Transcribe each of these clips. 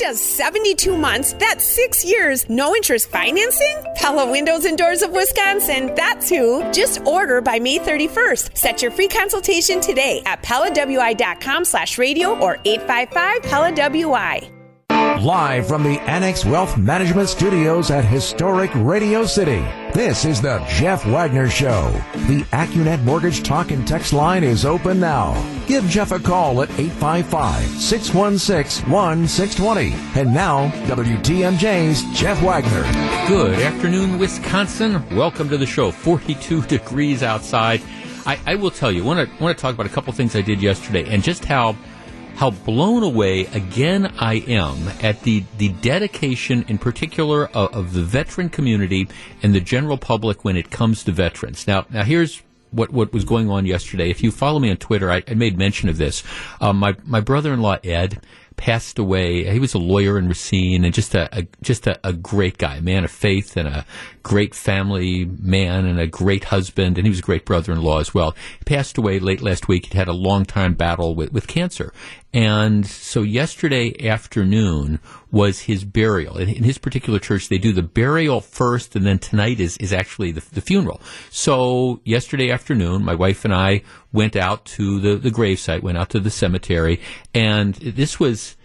does 72 months? That's six years. No interest financing? Pella Windows and Doors of Wisconsin. That's who. Just order by May 31st. Set your free consultation today at PellaWI.com slash radio or 855 Pella WI. Live from the Annex Wealth Management Studios at historic Radio City, this is the Jeff Wagner Show. The Accunet Mortgage Talk and Text line is open now. Give Jeff a call at 855-616-1620. And now, WTMJ's Jeff Wagner. Good afternoon, Wisconsin. Welcome to the show. 42 degrees outside. I, I will tell you, I want to talk about a couple things I did yesterday and just how how blown away again I am at the, the dedication in particular of, of, the veteran community and the general public when it comes to veterans. Now, now here's what, what was going on yesterday. If you follow me on Twitter, I, I made mention of this. Um, my, my brother-in-law, Ed, passed away. He was a lawyer in Racine and just a, a just a, a, great guy, a man of faith and a great family man and a great husband. And he was a great brother-in-law as well. He passed away late last week. He'd had a long time battle with, with cancer. And so yesterday afternoon was his burial. In, in his particular church, they do the burial first, and then tonight is, is actually the, the funeral. So yesterday afternoon, my wife and I went out to the, the gravesite, went out to the cemetery, and this was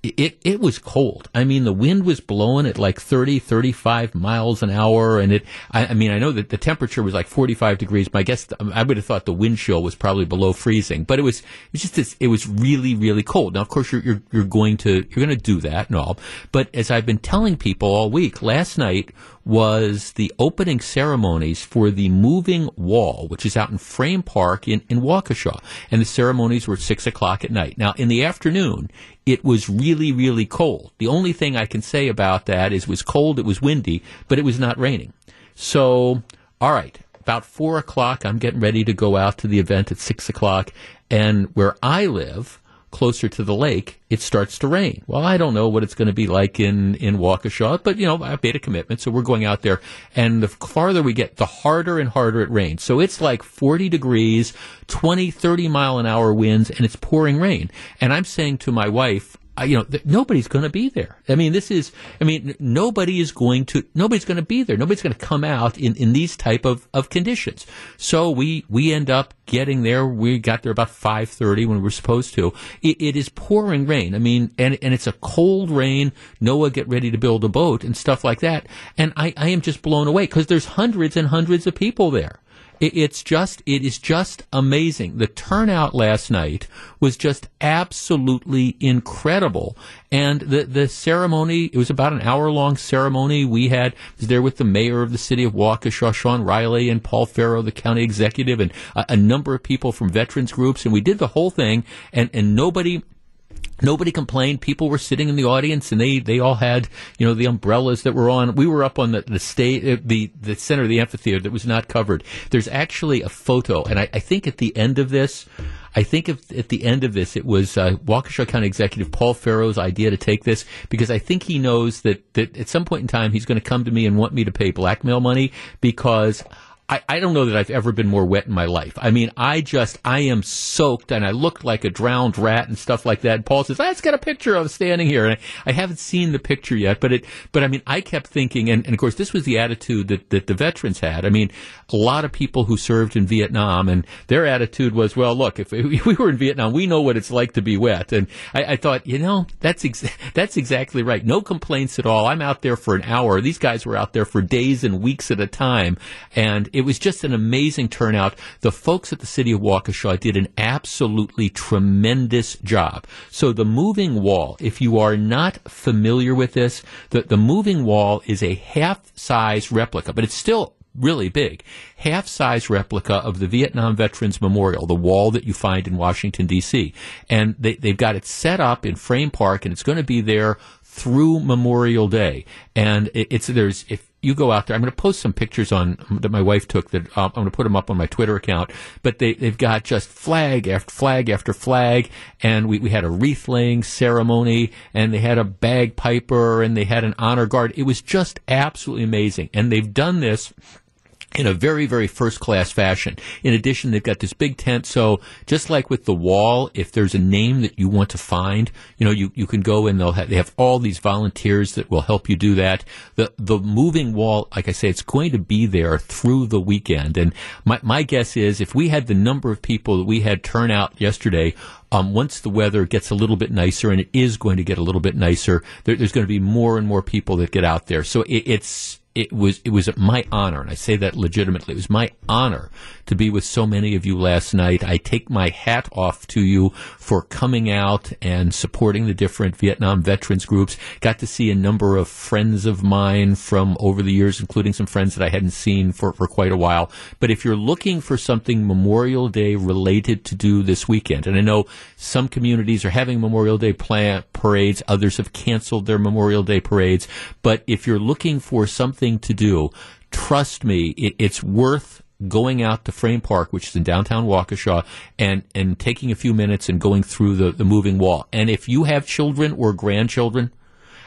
it, it was cold. I mean, the wind was blowing at like 30, 35 miles an hour. And it, I, I mean, I know that the temperature was like 45 degrees. My guess, I would have thought the wind chill was probably below freezing, but it was, it was just this, it was really, really cold. Now, of course, you're, you're, you're going to, you're going to do that and all. But as I've been telling people all week, last night was the opening ceremonies for the moving wall, which is out in Frame Park in, in Waukesha. And the ceremonies were at six o'clock at night. Now, in the afternoon, it was really, really cold. The only thing I can say about that is it was cold, it was windy, but it was not raining. So, all right, about four o'clock, I'm getting ready to go out to the event at six o'clock. And where I live, closer to the lake, it starts to rain. Well, I don't know what it's going to be like in, in Waukesha, but you know, I've made a commitment, so we're going out there. And the farther we get, the harder and harder it rains. So it's like 40 degrees, 20, 30 mile an hour winds, and it's pouring rain. And I'm saying to my wife, you know, th- nobody's going to be there. I mean, this is, I mean, nobody is going to, nobody's going to be there. Nobody's going to come out in, in these type of, of conditions. So we, we end up getting there. We got there about 5.30 when we were supposed to. It, it is pouring rain. I mean, and, and it's a cold rain. Noah get ready to build a boat and stuff like that. And I, I am just blown away because there's hundreds and hundreds of people there it's just it is just amazing. The turnout last night was just absolutely incredible, and the the ceremony it was about an hour long ceremony. We had was there with the mayor of the city of Waukesha, Shawn Reilly, and Paul Farrow, the county executive, and a, a number of people from veterans groups, and we did the whole thing, and and nobody Nobody complained. People were sitting in the audience, and they, they all had you know the umbrellas that were on. We were up on the the state uh, the the center of the amphitheater that was not covered. There's actually a photo, and I, I think at the end of this, I think if, at the end of this, it was uh, Waukesha County Executive Paul Farrow's idea to take this because I think he knows that that at some point in time he's going to come to me and want me to pay blackmail money because I, I don't know that I've ever been more wet in my life. I mean, I just, I am soaked and I look like a drowned rat and stuff like that. And Paul says, let's get a picture of standing here. And I, I, haven't seen the picture yet, but it, but I mean, I kept thinking, and, and of course, this was the attitude that, that the veterans had. I mean, a lot of people who served in Vietnam and their attitude was, well, look, if we were in Vietnam, we know what it's like to be wet. And I, I thought, you know, that's, ex- that's exactly right. No complaints at all. I'm out there for an hour. These guys were out there for days and weeks at a time. And it was just an amazing turnout. The folks at the city of Waukesha did an absolutely tremendous job. So the moving wall, if you are not familiar with this, the, the moving wall is a half size replica, but it's still really big, half size replica of the Vietnam Veterans Memorial, the wall that you find in Washington, D.C. And they, they've got it set up in Frame Park, and it's going to be there through Memorial Day. And it, it's there's if you go out there. I'm going to post some pictures on that my wife took. That uh, I'm going to put them up on my Twitter account. But they they've got just flag after flag after flag, and we we had a wreath laying ceremony, and they had a bagpiper, and they had an honor guard. It was just absolutely amazing, and they've done this in a very, very first class fashion. In addition, they've got this big tent. So just like with the wall, if there's a name that you want to find, you know, you, you can go and they'll have, they have all these volunteers that will help you do that. The, the moving wall, like I say, it's going to be there through the weekend. And my, my guess is if we had the number of people that we had turn out yesterday, um, once the weather gets a little bit nicer, and it is going to get a little bit nicer, there, there's going to be more and more people that get out there. So it, it's it was it was my honor, and I say that legitimately. It was my honor to be with so many of you last night. I take my hat off to you for coming out and supporting the different Vietnam veterans groups. Got to see a number of friends of mine from over the years, including some friends that I hadn't seen for, for quite a while. But if you're looking for something Memorial Day related to do this weekend, and I know some communities are having Memorial Day parades, others have canceled their Memorial Day parades. But if you're looking for something to do, trust me, it, it's worth going out to Frame Park, which is in downtown Waukesha, and, and taking a few minutes and going through the, the moving wall. And if you have children or grandchildren,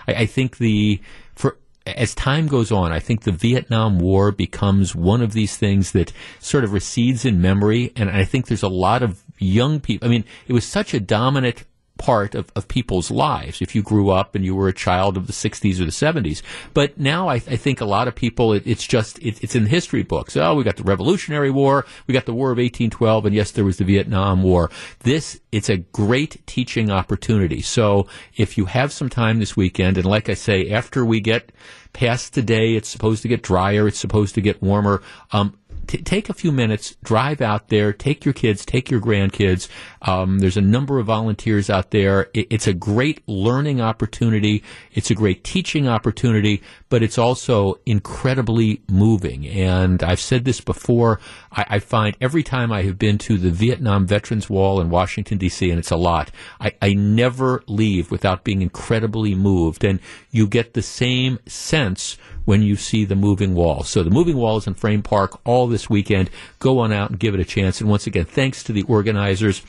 I, I think the, for, as time goes on, I think the Vietnam War becomes one of these things that sort of recedes in memory. And I think there's a lot of young people. I mean, it was such a dominant part of, of people's lives if you grew up and you were a child of the 60s or the 70s. But now I, I think a lot of people, it, it's just, it, it's in the history books. Oh, we got the Revolutionary War, we got the War of 1812, and yes, there was the Vietnam War. This, it's a great teaching opportunity. So if you have some time this weekend, and like I say, after we get past today, it's supposed to get drier, it's supposed to get warmer. Um, t- take a few minutes, drive out there, take your kids, take your grandkids. Um, there's a number of volunteers out there. It, it's a great learning opportunity. It's a great teaching opportunity, but it's also incredibly moving. And I've said this before. I, I find every time I have been to the Vietnam Veterans Wall in Washington D.C., and it's a lot, I, I never leave without being incredibly moved. And you get the same sense when you see the moving wall. So the moving wall is in Frame Park all this weekend. Go on out and give it a chance. And once again, thanks to the organizers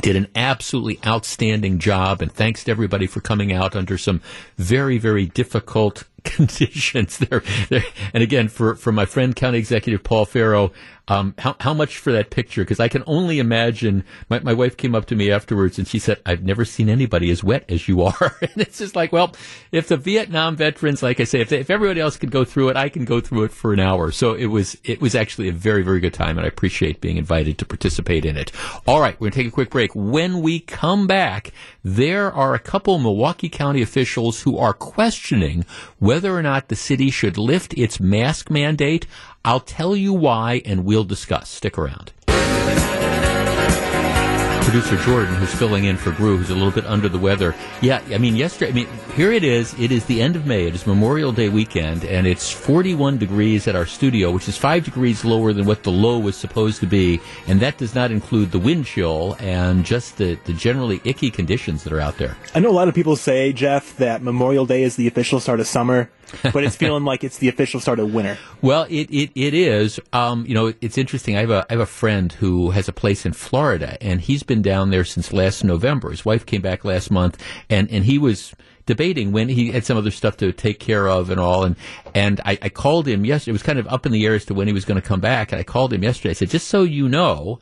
did an absolutely outstanding job and thanks to everybody for coming out under some very very difficult conditions there, there. and again for for my friend county executive paul farrow um, how, how much for that picture? Because I can only imagine. My, my wife came up to me afterwards and she said, "I've never seen anybody as wet as you are." and it's just like, well, if the Vietnam veterans, like I say, if, they, if everybody else could go through it, I can go through it for an hour. So it was it was actually a very very good time, and I appreciate being invited to participate in it. All right, we're gonna take a quick break. When we come back, there are a couple Milwaukee County officials who are questioning whether or not the city should lift its mask mandate. I'll tell you why, and we'll discuss. Stick around. Producer Jordan, who's filling in for Gru, who's a little bit under the weather. Yeah, I mean, yesterday, I mean, here it is. It is the end of May. It is Memorial Day weekend, and it's 41 degrees at our studio, which is five degrees lower than what the low was supposed to be. And that does not include the wind chill and just the, the generally icky conditions that are out there. I know a lot of people say, Jeff, that Memorial Day is the official start of summer. but it's feeling like it's the official start of winter. Well, it, it, it is. Um, you know, it's interesting. I have a I have a friend who has a place in Florida, and he's been down there since last November. His wife came back last month, and and he was debating when he had some other stuff to take care of and all. And and I, I called him yesterday. It was kind of up in the air as to when he was going to come back. And I called him yesterday. I said, just so you know,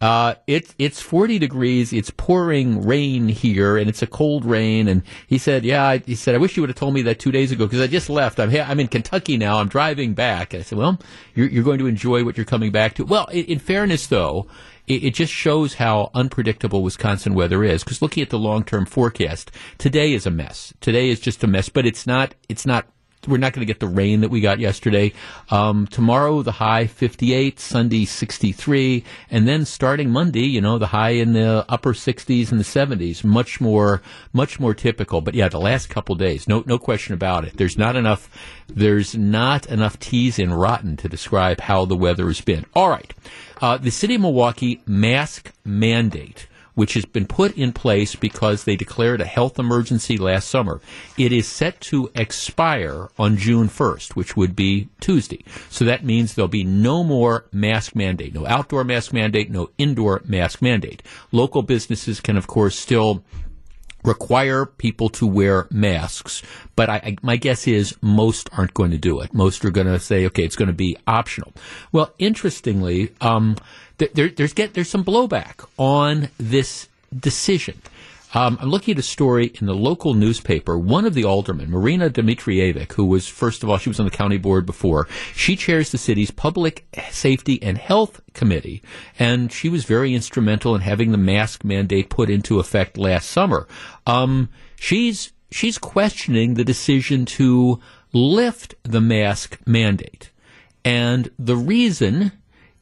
uh, it's it's 40 degrees. It's pouring rain here, and it's a cold rain. And he said, "Yeah." I, he said, "I wish you would have told me that two days ago because I just left. I'm here I'm in Kentucky now. I'm driving back." And I said, "Well, you're, you're going to enjoy what you're coming back to." Well, in, in fairness, though, it, it, just shows how unpredictable Wisconsin weather is. Because looking at the long term forecast, today is a mess. Today is just a mess, but it's not. It's not we're not going to get the rain that we got yesterday. Um, tomorrow, the high 58, Sunday 63, and then starting Monday, you know, the high in the upper 60s and the 70s, much more, much more typical. But yeah, the last couple days, no, no question about it. There's not enough, there's not enough T's in rotten to describe how the weather has been. All right. Uh, the city of Milwaukee mask mandate which has been put in place because they declared a health emergency last summer. It is set to expire on June 1st, which would be Tuesday. So that means there'll be no more mask mandate, no outdoor mask mandate, no indoor mask mandate. Local businesses can, of course, still require people to wear masks, but I, I, my guess is most aren't going to do it. Most are going to say, okay, it's going to be optional. Well, interestingly, um, there, there's get there's some blowback on this decision. Um, I'm looking at a story in the local newspaper. One of the aldermen, Marina Dimitrijevic, who was, first of all, she was on the county board before. She chairs the city's public safety and health committee, and she was very instrumental in having the mask mandate put into effect last summer. Um, she's she's questioning the decision to lift the mask mandate, and the reason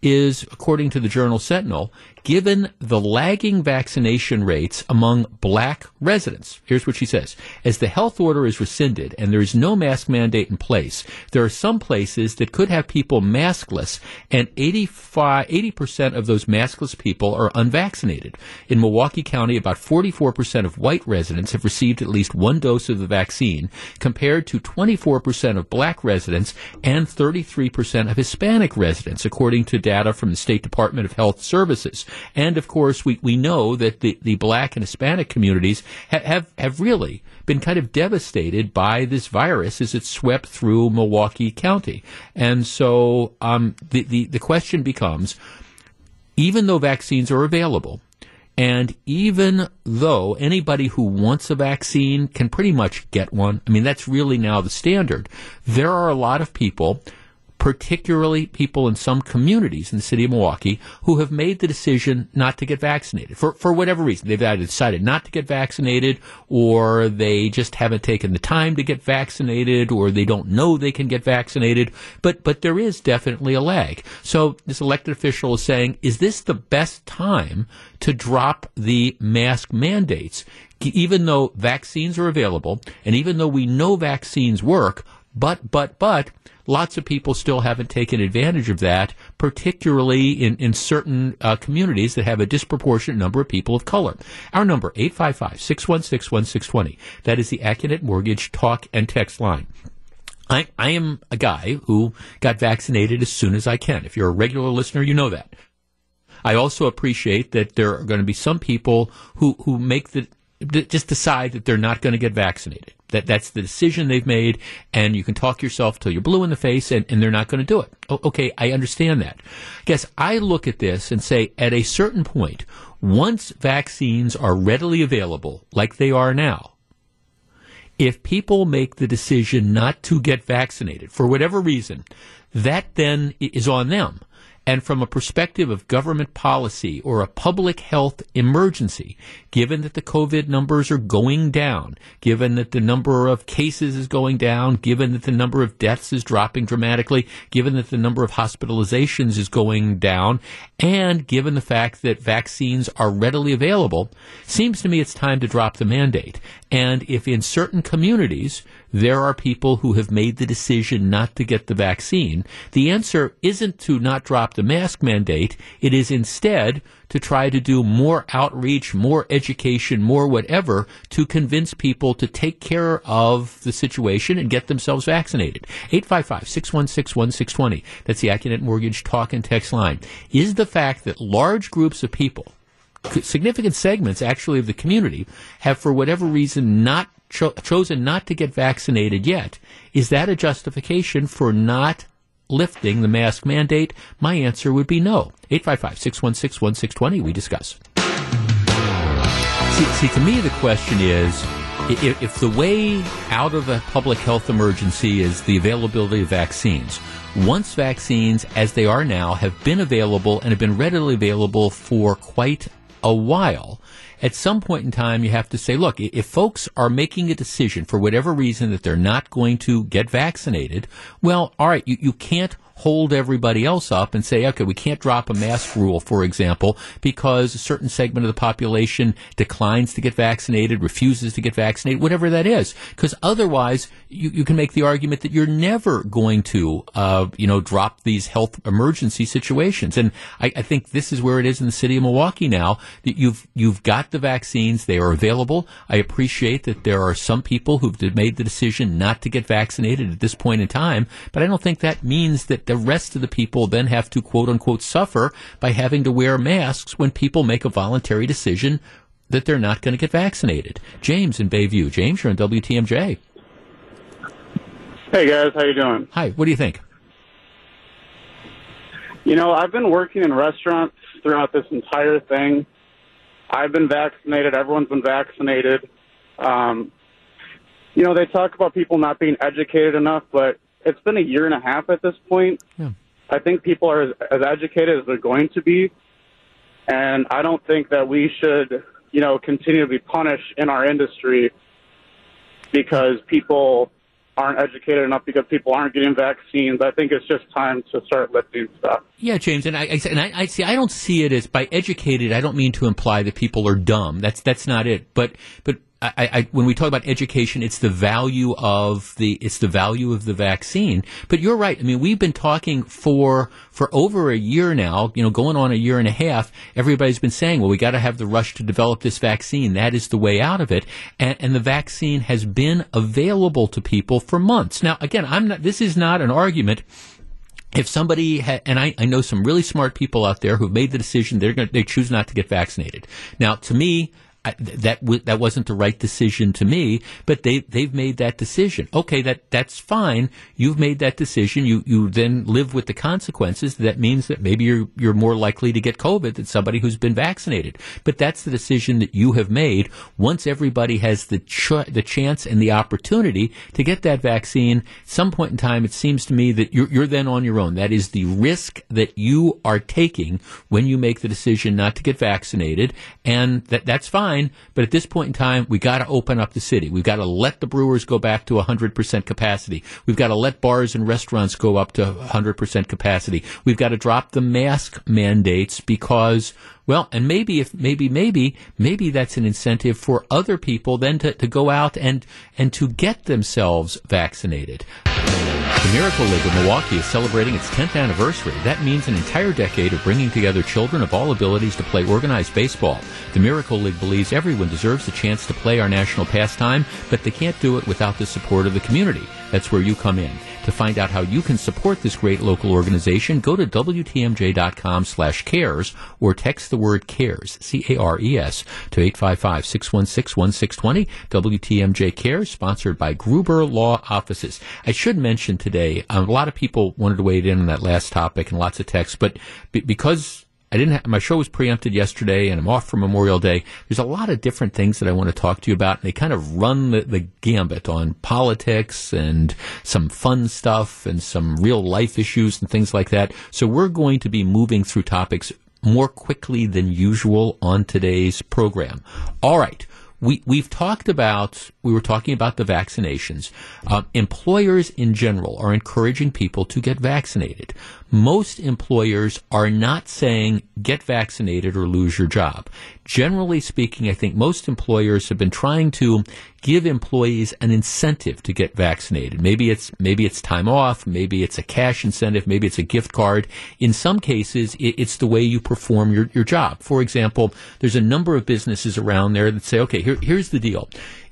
is, according to the Journal Sentinel, given the lagging vaccination rates among black residents. Here's what she says. As the health order is rescinded and there is no mask mandate in place, there are some places that could have people maskless and 85, 80% of those maskless people are unvaccinated. In Milwaukee County, about 44% of white residents have received at least one dose of the vaccine compared to 24% of black residents and 33% of Hispanic residents, according to data from the State Department of Health Services. And of course, we, we know that the, the black and Hispanic communities ha- have, have really been kind of devastated by this virus as it swept through Milwaukee County. And so um, the, the, the question becomes even though vaccines are available, and even though anybody who wants a vaccine can pretty much get one, I mean, that's really now the standard, there are a lot of people particularly people in some communities in the city of Milwaukee who have made the decision not to get vaccinated for, for whatever reason. They've either decided not to get vaccinated or they just haven't taken the time to get vaccinated or they don't know they can get vaccinated. But, but there is definitely a lag. So this elected official is saying, is this the best time to drop the mask mandates? Even though vaccines are available and even though we know vaccines work, but, but, but, lots of people still haven't taken advantage of that, particularly in, in certain uh, communities that have a disproportionate number of people of color. Our number, 855-616-1620. That is the Accunet Mortgage talk and text line. I, I am a guy who got vaccinated as soon as I can. If you're a regular listener, you know that. I also appreciate that there are going to be some people who, who make the, just decide that they're not going to get vaccinated. That that's the decision they've made, and you can talk yourself till you're blue in the face, and, and they're not going to do it. okay, I understand that. I guess I look at this and say, at a certain point, once vaccines are readily available, like they are now, if people make the decision not to get vaccinated for whatever reason, that then is on them. And from a perspective of government policy or a public health emergency, given that the COVID numbers are going down, given that the number of cases is going down, given that the number of deaths is dropping dramatically, given that the number of hospitalizations is going down, and given the fact that vaccines are readily available, seems to me it's time to drop the mandate. And if in certain communities there are people who have made the decision not to get the vaccine, the answer isn't to not drop the mask mandate. It is instead to try to do more outreach, more education, more whatever to convince people to take care of the situation and get themselves vaccinated. 855-616-1620. That's the Accunet Mortgage talk and text line. Is the fact that large groups of people significant segments actually of the community have for whatever reason not cho- chosen not to get vaccinated yet is that a justification for not lifting the mask mandate? My answer would be no. 855 616 1620, we discuss. See, see, to me, the question is if, if the way out of a public health emergency is the availability of vaccines, once vaccines, as they are now, have been available and have been readily available for quite a while, at some point in time, you have to say, look, if folks are making a decision for whatever reason that they're not going to get vaccinated, well, all right, you, you can't hold everybody else up and say, okay, we can't drop a mask rule, for example, because a certain segment of the population declines to get vaccinated, refuses to get vaccinated, whatever that is. Because otherwise, you, you can make the argument that you're never going to, uh, you know, drop these health emergency situations. And I, I think this is where it is in the city of Milwaukee now that you've, you've got the vaccines. They are available. I appreciate that there are some people who've made the decision not to get vaccinated at this point in time, but I don't think that means that the rest of the people then have to quote unquote suffer by having to wear masks when people make a voluntary decision that they're not going to get vaccinated. James in Bayview. James, you're on WTMJ. Hey guys, how you doing? Hi. What do you think? You know, I've been working in restaurants throughout this entire thing. I've been vaccinated. Everyone's been vaccinated. Um, you know, they talk about people not being educated enough, but it's been a year and a half at this point. Yeah. I think people are as, as educated as they're going to be, and I don't think that we should, you know, continue to be punished in our industry because people aren't educated enough because people aren't getting vaccines. I think it's just time to start lifting stuff. Yeah, James, and I, I and I, I see. I don't see it as by educated. I don't mean to imply that people are dumb. That's that's not it. But but I, I, when we talk about education, it's the value of the it's the value of the vaccine. But you're right. I mean, we've been talking for for over a year now. You know, going on a year and a half. Everybody's been saying, "Well, we got to have the rush to develop this vaccine. That is the way out of it." And, and the vaccine has been available to people for months. Now, again, I'm not. This is not an argument if somebody ha- and I, I know some really smart people out there who've made the decision they're going they choose not to get vaccinated. Now, to me, I, that w- that wasn't the right decision to me, but they they've made that decision. Okay, that that's fine. You've made that decision. You you then live with the consequences. That means that maybe you're you're more likely to get COVID than somebody who's been vaccinated. But that's the decision that you have made. Once everybody has the ch- the chance and the opportunity to get that vaccine, some point in time, it seems to me that you're you're then on your own. That is the risk that you are taking when you make the decision not to get vaccinated, and that that's fine fine. But at this point in time, we got to open up the city. We've got to let the brewers go back to 100% capacity. We've got to let bars and restaurants go up to 100% capacity. We've got to drop the mask mandates because well, and maybe if maybe maybe maybe that's an incentive for other people then to, to go out and and to get themselves vaccinated. The Miracle League of Milwaukee is celebrating its 10th anniversary. That means an entire decade of bringing together children of all abilities to play organized baseball. The Miracle League believes everyone deserves the chance to play our national pastime, but they can't do it without the support of the community. That's where you come in. To find out how you can support this great local organization, go to WTMJ.com slash cares or text the word cares, C-A-R-E-S, to 855-616-1620. WTMJ Cares, sponsored by Gruber Law Offices. I should mention today, a lot of people wanted to weigh in on that last topic and lots of texts, but b- because I didn't. My show was preempted yesterday, and I'm off for Memorial Day. There's a lot of different things that I want to talk to you about, and they kind of run the, the gambit on politics and some fun stuff and some real life issues and things like that. So we're going to be moving through topics more quickly than usual on today's program. All right we we've talked about we were talking about the vaccinations. Uh, employers in general are encouraging people to get vaccinated. Most employers are not saying get vaccinated or lose your job. Generally speaking, I think most employers have been trying to give employees an incentive to get vaccinated. Maybe it's maybe it's time off, maybe it's a cash incentive, maybe it's a gift card. In some cases, it's the way you perform your, your job. For example, there's a number of businesses around there that say, okay, here, here's the deal.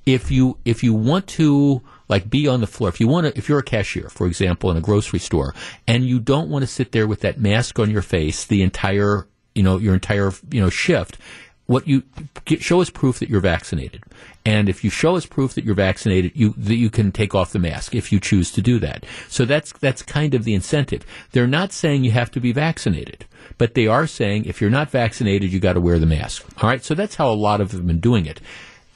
If you if you want to like be on the floor. If you want to, if you're a cashier, for example, in a grocery store, and you don't want to sit there with that mask on your face the entire, you know, your entire, you know, shift, what you get, show us proof that you're vaccinated. And if you show us proof that you're vaccinated, you that you can take off the mask if you choose to do that. So that's that's kind of the incentive. They're not saying you have to be vaccinated, but they are saying if you're not vaccinated, you got to wear the mask. All right. So that's how a lot of them have been doing it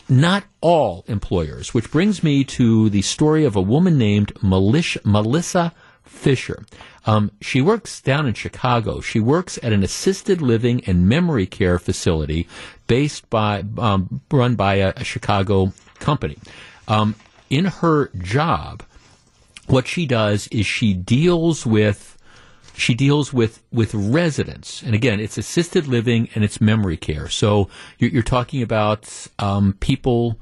not all employers, which brings me to the story of a woman named Melissa Fisher. Um, she works down in Chicago. She works at an assisted living and memory care facility based by, um, run by a, a, Chicago company. Um, in her job, what she does is she deals with she deals with with residents, and again, it's assisted living and it's memory care. So you're, you're talking about um, people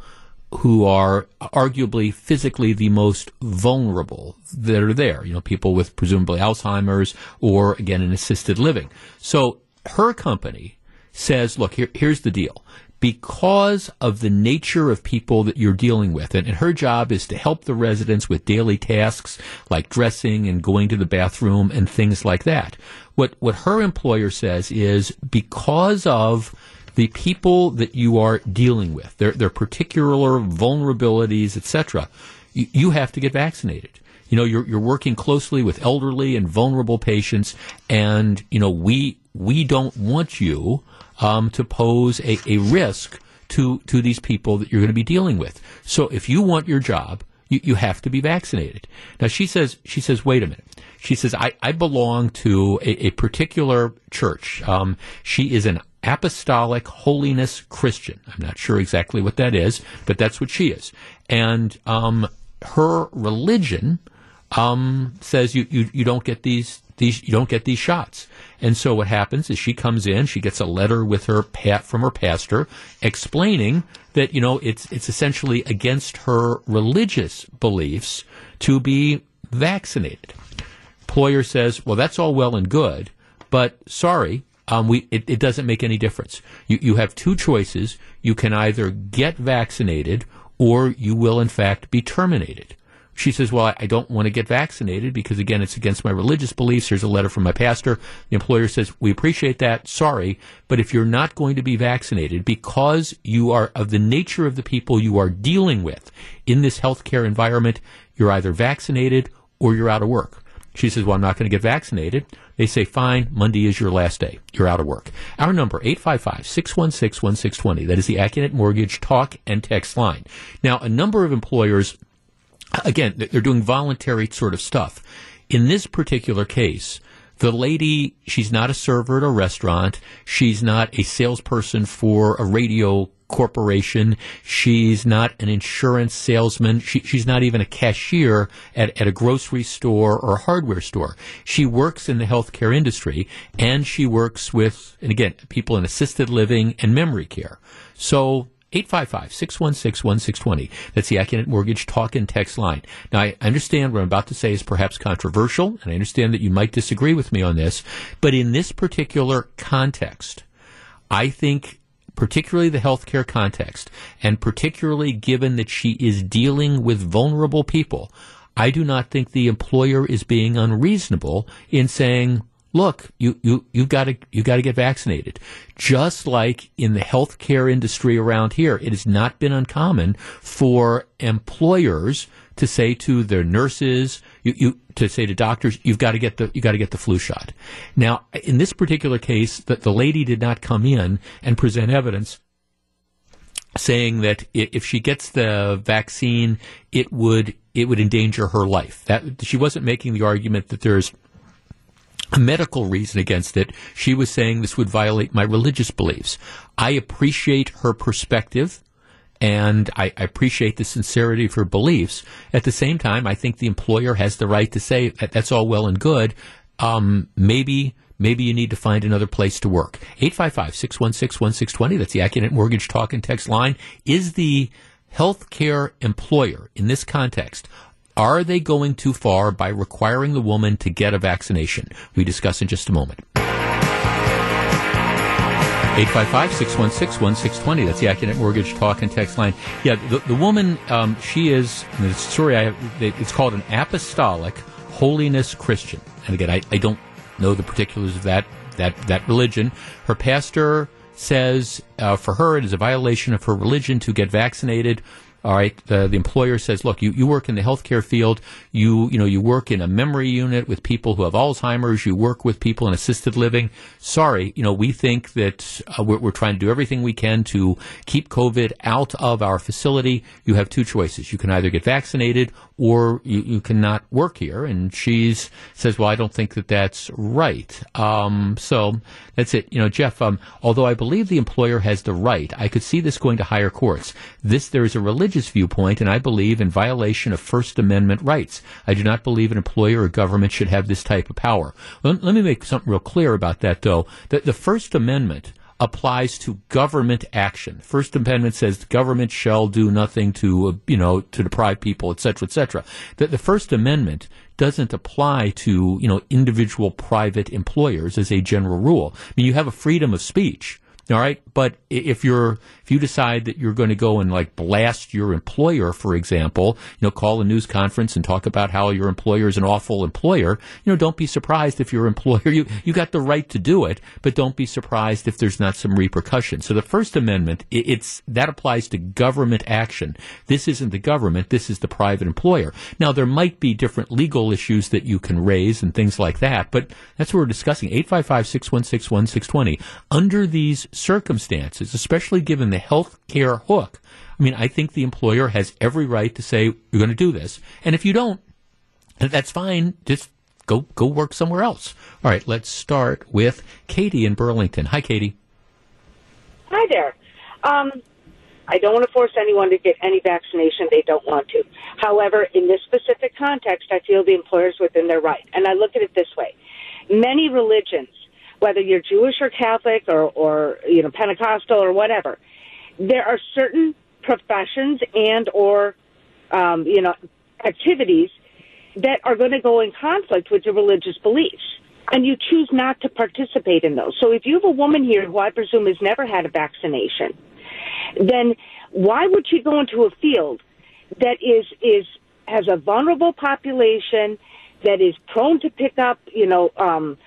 who are arguably physically the most vulnerable that are there. You know, people with presumably Alzheimer's or again in assisted living. So her company says, look, here, here's the deal because of the nature of people that you're dealing with. And, and, her job is to help the residents with daily tasks like dressing and going to the bathroom and things like that. What, what her employer says is because of the people that you are dealing with, their, their particular vulnerabilities, etc., you, you have to get vaccinated. You know, you're, you're working closely with elderly and vulnerable patients, and, you know, we, we don't want you um, to pose a, a risk to, to these people that you're going to be dealing with. So if you want your job, you, you have to be vaccinated. Now she says, she says, wait a minute. She says, I, I belong to a, a particular church. Um, she is an apostolic holiness Christian. I'm not sure exactly what that is, but that's what she is. And um, her religion um, says you, you, you don't get these these you don't get these shots. And so what happens is she comes in, she gets a letter with her pat from her pastor explaining that you know it's it's essentially against her religious beliefs to be vaccinated. Employer says, well, that's all well and good, but sorry, um, we it, it doesn't make any difference. You you have two choices. You can either get vaccinated or you will in fact be terminated. She says, Well, I don't want to get vaccinated because, again, it's against my religious beliefs. Here's a letter from my pastor. The employer says, We appreciate that. Sorry. But if you're not going to be vaccinated because you are of the nature of the people you are dealing with in this healthcare environment, you're either vaccinated or you're out of work. She says, Well, I'm not going to get vaccinated. They say, Fine, Monday is your last day. You're out of work. Our number, 855 616 1620. That is the Accunet Mortgage talk and text line. Now, a number of employers again, they're doing voluntary sort of stuff. In this particular case, the lady, she's not a server at a restaurant. She's not a salesperson for a radio corporation. She's not an insurance salesman. She, she's not even a cashier at, at a grocery store or a hardware store. She works in the healthcare industry and she works with, and again, people in assisted living and memory care. So 855 616 1620. That's the Accunet Mortgage talk and text line. Now, I understand what I'm about to say is perhaps controversial, and I understand that you might disagree with me on this, but in this particular context, I think particularly the healthcare context, and particularly given that she is dealing with vulnerable people, I do not think the employer is being unreasonable in saying, look, you, you, you gotta, you gotta get vaccinated. Just like in the healthcare industry around here, it has not been uncommon for employers to say to their nurses, you, you to say to doctors, you've got to get the you got to get the flu shot. Now, in this particular case, that the lady did not come in and present evidence saying that if she gets the vaccine, it would it would endanger her life. That she wasn't making the argument that there's a medical reason against it. She was saying this would violate my religious beliefs. I appreciate her perspective and I, I, appreciate the sincerity of her beliefs. At the same time, I think the employer has the right to say that that's all well and good. Um, maybe maybe you need to find another place to work. 855-616-1620, that's the Accunet Mortgage Talk and Text line, is the healthcare employer in this contect are they going too far by requiring the woman to get a vaccination? We discuss in just a moment. 855-616-1620. That's the Accunet Mortgage Talk and Text line. Yeah, the, the woman, um, she is, the story I have, it's called an apostolic holiness Christian. And again, I, I don't know the particulars of that, that, that religion. Her pastor says uh, for her it is a violation of her religion to get vaccinated all right, the, the employer says, look, you, you work in the healthcare field. You, you know, you work in a memory unit with people who have Alzheimer's. You work with people in assisted living. Sorry, you know, we think that uh, we're, we're trying to do everything we can to keep COVID out of our facility. You have two choices. You can either get vaccinated or you, you cannot work here. And she says, well, I don't think that that's right. Um, so that's it. You know, Jeff, um, although I believe the employer has the right, I could see this going to higher courts. This, there is a religious viewpoint, and I believe in violation of First Amendment rights. I do not believe an employer or government should have this type of power. Let, let me make something real clear about that, though. That the First Amendment applies to government action. First Amendment says the government shall do nothing to, uh, you know, to deprive people, et cetera, et cetera. The, the First Amendment doesn't apply to, you know, individual private employers as a general rule. I mean, you have a freedom of speech. All right, but if you're if you decide that you're going to go and like blast your employer, for example, you know, call a news conference and talk about how your employer is an awful employer, you know, don't be surprised if your employer you you got the right to do it, but don't be surprised if there's not some repercussions. So the First Amendment, it's that applies to government action. This isn't the government. This is the private employer. Now there might be different legal issues that you can raise and things like that, but that's what we're discussing. 855-616-1620. Under these circumstances, especially given the health care hook, I mean, I think the employer has every right to say, you're going to do this. And if you don't, that's fine. Just go, go work somewhere else. All right, let's start with Katie in Burlington. Hi, Katie. Hi there. Um, I don't want to force anyone to get any vaccination they don't want to. However, in this specific context, I feel the employer is within their right. And I look at it this way. Many religions whether you're Jewish or Catholic or, or you know Pentecostal or whatever, there are certain professions and or um, you know activities that are going to go in conflict with your religious beliefs. And you choose not to participate in those. So if you have a woman here who I presume has never had a vaccination, then why would she go into a field that is is has a vulnerable population that is prone to pick up, you know, um,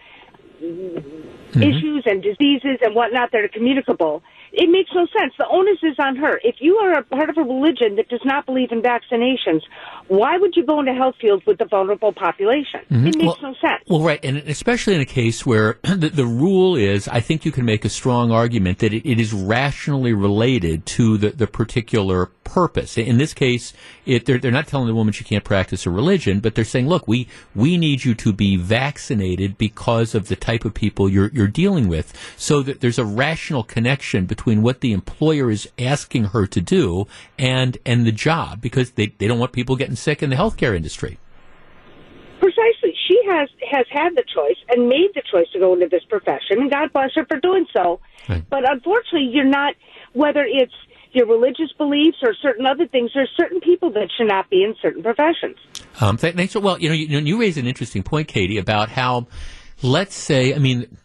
mm-hmm. issues and diseases and whatnot that are communicable. It makes no sense. The onus is on her. If you are a part of a religion that does not believe in vaccinations, why would you go into health fields with the vulnerable population? Mm-hmm. It makes well, no sense. Well, right, and especially in a case where the, the, rule is, I think you can make a strong argument that it, it is rationally related to the, the particular purpose. In this case, it, they're, they're not telling the woman she can't practice a religion, but they're saying, look, we, we need you to be vaccinated because of the type of people you're, you're dealing with. So that there's a rational connection between what the employer is asking her to do and, and the job because they, they don't want people getting sick in the healthcare industry. Precisely. She has, has had the choice and made the choice to go into this profession, and God bless her for doing so. Right. But unfortunately, you're not, whether it's your religious beliefs or certain other things, there's certain people that should not be in certain professions. Um, th- thanks. Well, you know, you, you raise an interesting point, Katie, about how, let's say, I mean,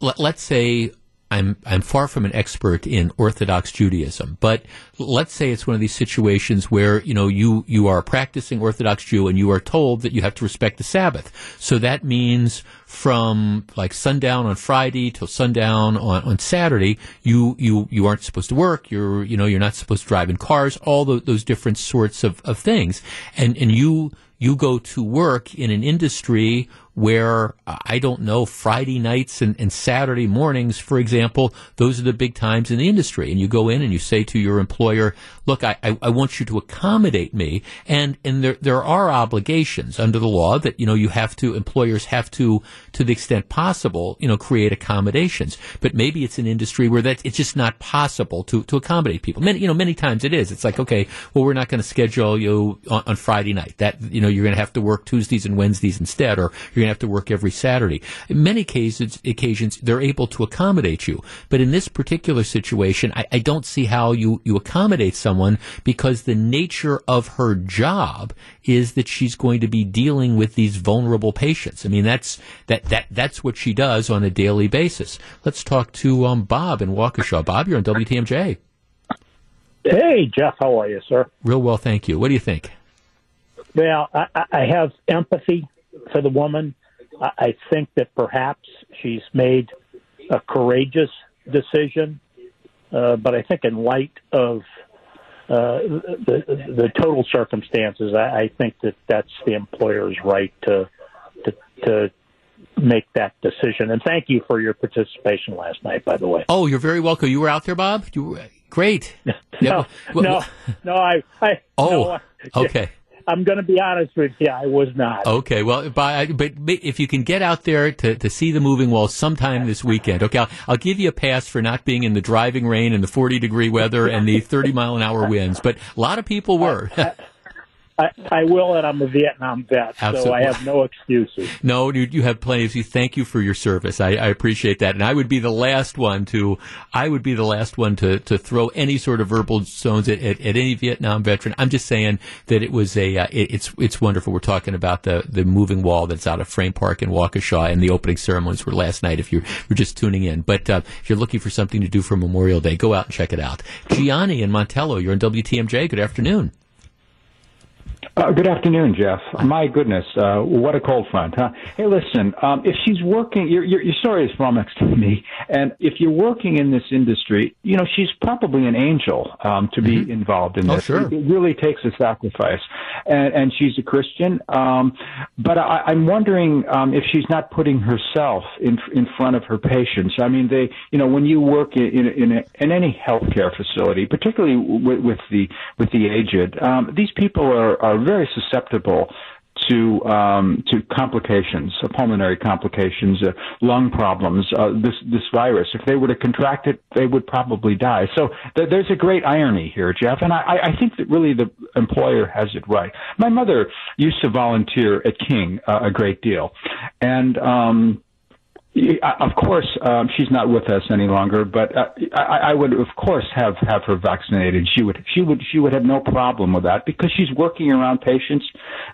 let, let's say I'm I'm far from an expert in Orthodox Judaism, but let's say it's one of these situations where you know you you are a practicing Orthodox Jew and you are told that you have to respect the Sabbath. So that means from like sundown on Friday till sundown on, on Saturday, you you you aren't supposed to work. You're you know you're not supposed to drive in cars. All the, those different sorts of, of things, and and you you go to work in an industry where uh, I don't know Friday nights and, and, Saturday mornings, for example, those are the big times in the industry. And you go in and you say to your employer, "Look, I, I, I want you to accommodate me," and and there there are obligations under the law that you know you have to employers have to to the extent possible you know create accommodations. But maybe it's an industry where that it's just not possible to to accommodate people. Many you know many times it is. It's like okay, well we're not going to schedule you on, on Friday night. That you know you're going to have to work Tuesdays and Wednesdays instead, or you're to have to work every Saturday. In many cases, occasions, they're able to accommodate you. But in this particular situation, I, I don't see how you, you accommodate someone because the nature of her job is that she's going to be dealing with these vulnerable patients. I mean, that's, that, that, that's what she does on a daily basis. Let's talk to um, Bob in Waukesha. Bob, you're on WTMJ. Hey, Jeff, how are you, sir? Real well, thank you. What do you think? Well, I, I have empathy for the woman. I think that perhaps she's made a courageous decision, uh, but I think in light of uh, the the total circumstances, I, I think that that's the employer's right to to to make that decision. And thank you for your participation last night, by the way. Oh, you're very welcome. You were out there, Bob. You were, great. no, yeah. no, no, I, I. Oh, no, okay. I'm going to be honest with you. I was not. Okay. Well, but, but if you can get out there to, to see the moving wall sometime this weekend, okay, I'll, I'll give you a pass for not being in the driving rain and the 40 degree weather and the 30 mile an hour winds. But a lot of people were. I, I will, and I'm a Vietnam vet, Absolutely. so I have no excuses. No, you, you have plenty of you. Thank you for your service. I, I appreciate that, and I would be the last one to, I would be the last one to, to throw any sort of verbal stones at, at, at any Vietnam veteran. I'm just saying that it was a, uh, it, it's it's wonderful. We're talking about the the moving wall that's out of Frame Park in Waukesha, and the opening ceremonies were last night. If you're you're just tuning in, but uh, if you're looking for something to do for Memorial Day, go out and check it out. Gianni and Montello, you're in WTMJ. Good afternoon. Uh, good afternoon, Jeff. My goodness, uh, what a cold front, huh? Hey, listen, um, if she's working, your, your, your story is flummoxed to me, and if you're working in this industry, you know, she's probably an angel um, to be mm-hmm. involved in this. oh, this. Sure. It, it, really takes a sacrifice, and, and she's a Christian. Um, but I, I'm wondering um, if she's not putting herself in in front of her patients. I mean, they, you know, when you work in in, in, a, in any healthcare facility, particularly with, with the with the aged, um, these people are are very susceptible to um, to complications, uh, pulmonary complications, uh, lung problems. Uh, this this virus, if they were to contract it, they would probably die. So th- there's a great irony here, Jeff, and I, I think that really the employer has it right. My mother used to volunteer at King uh, a great deal, and um, of course, um, she's not with us any longer. But uh, I, I would, of course, have have her vaccinated. She would, she would, she would have no problem with that because she's working around patients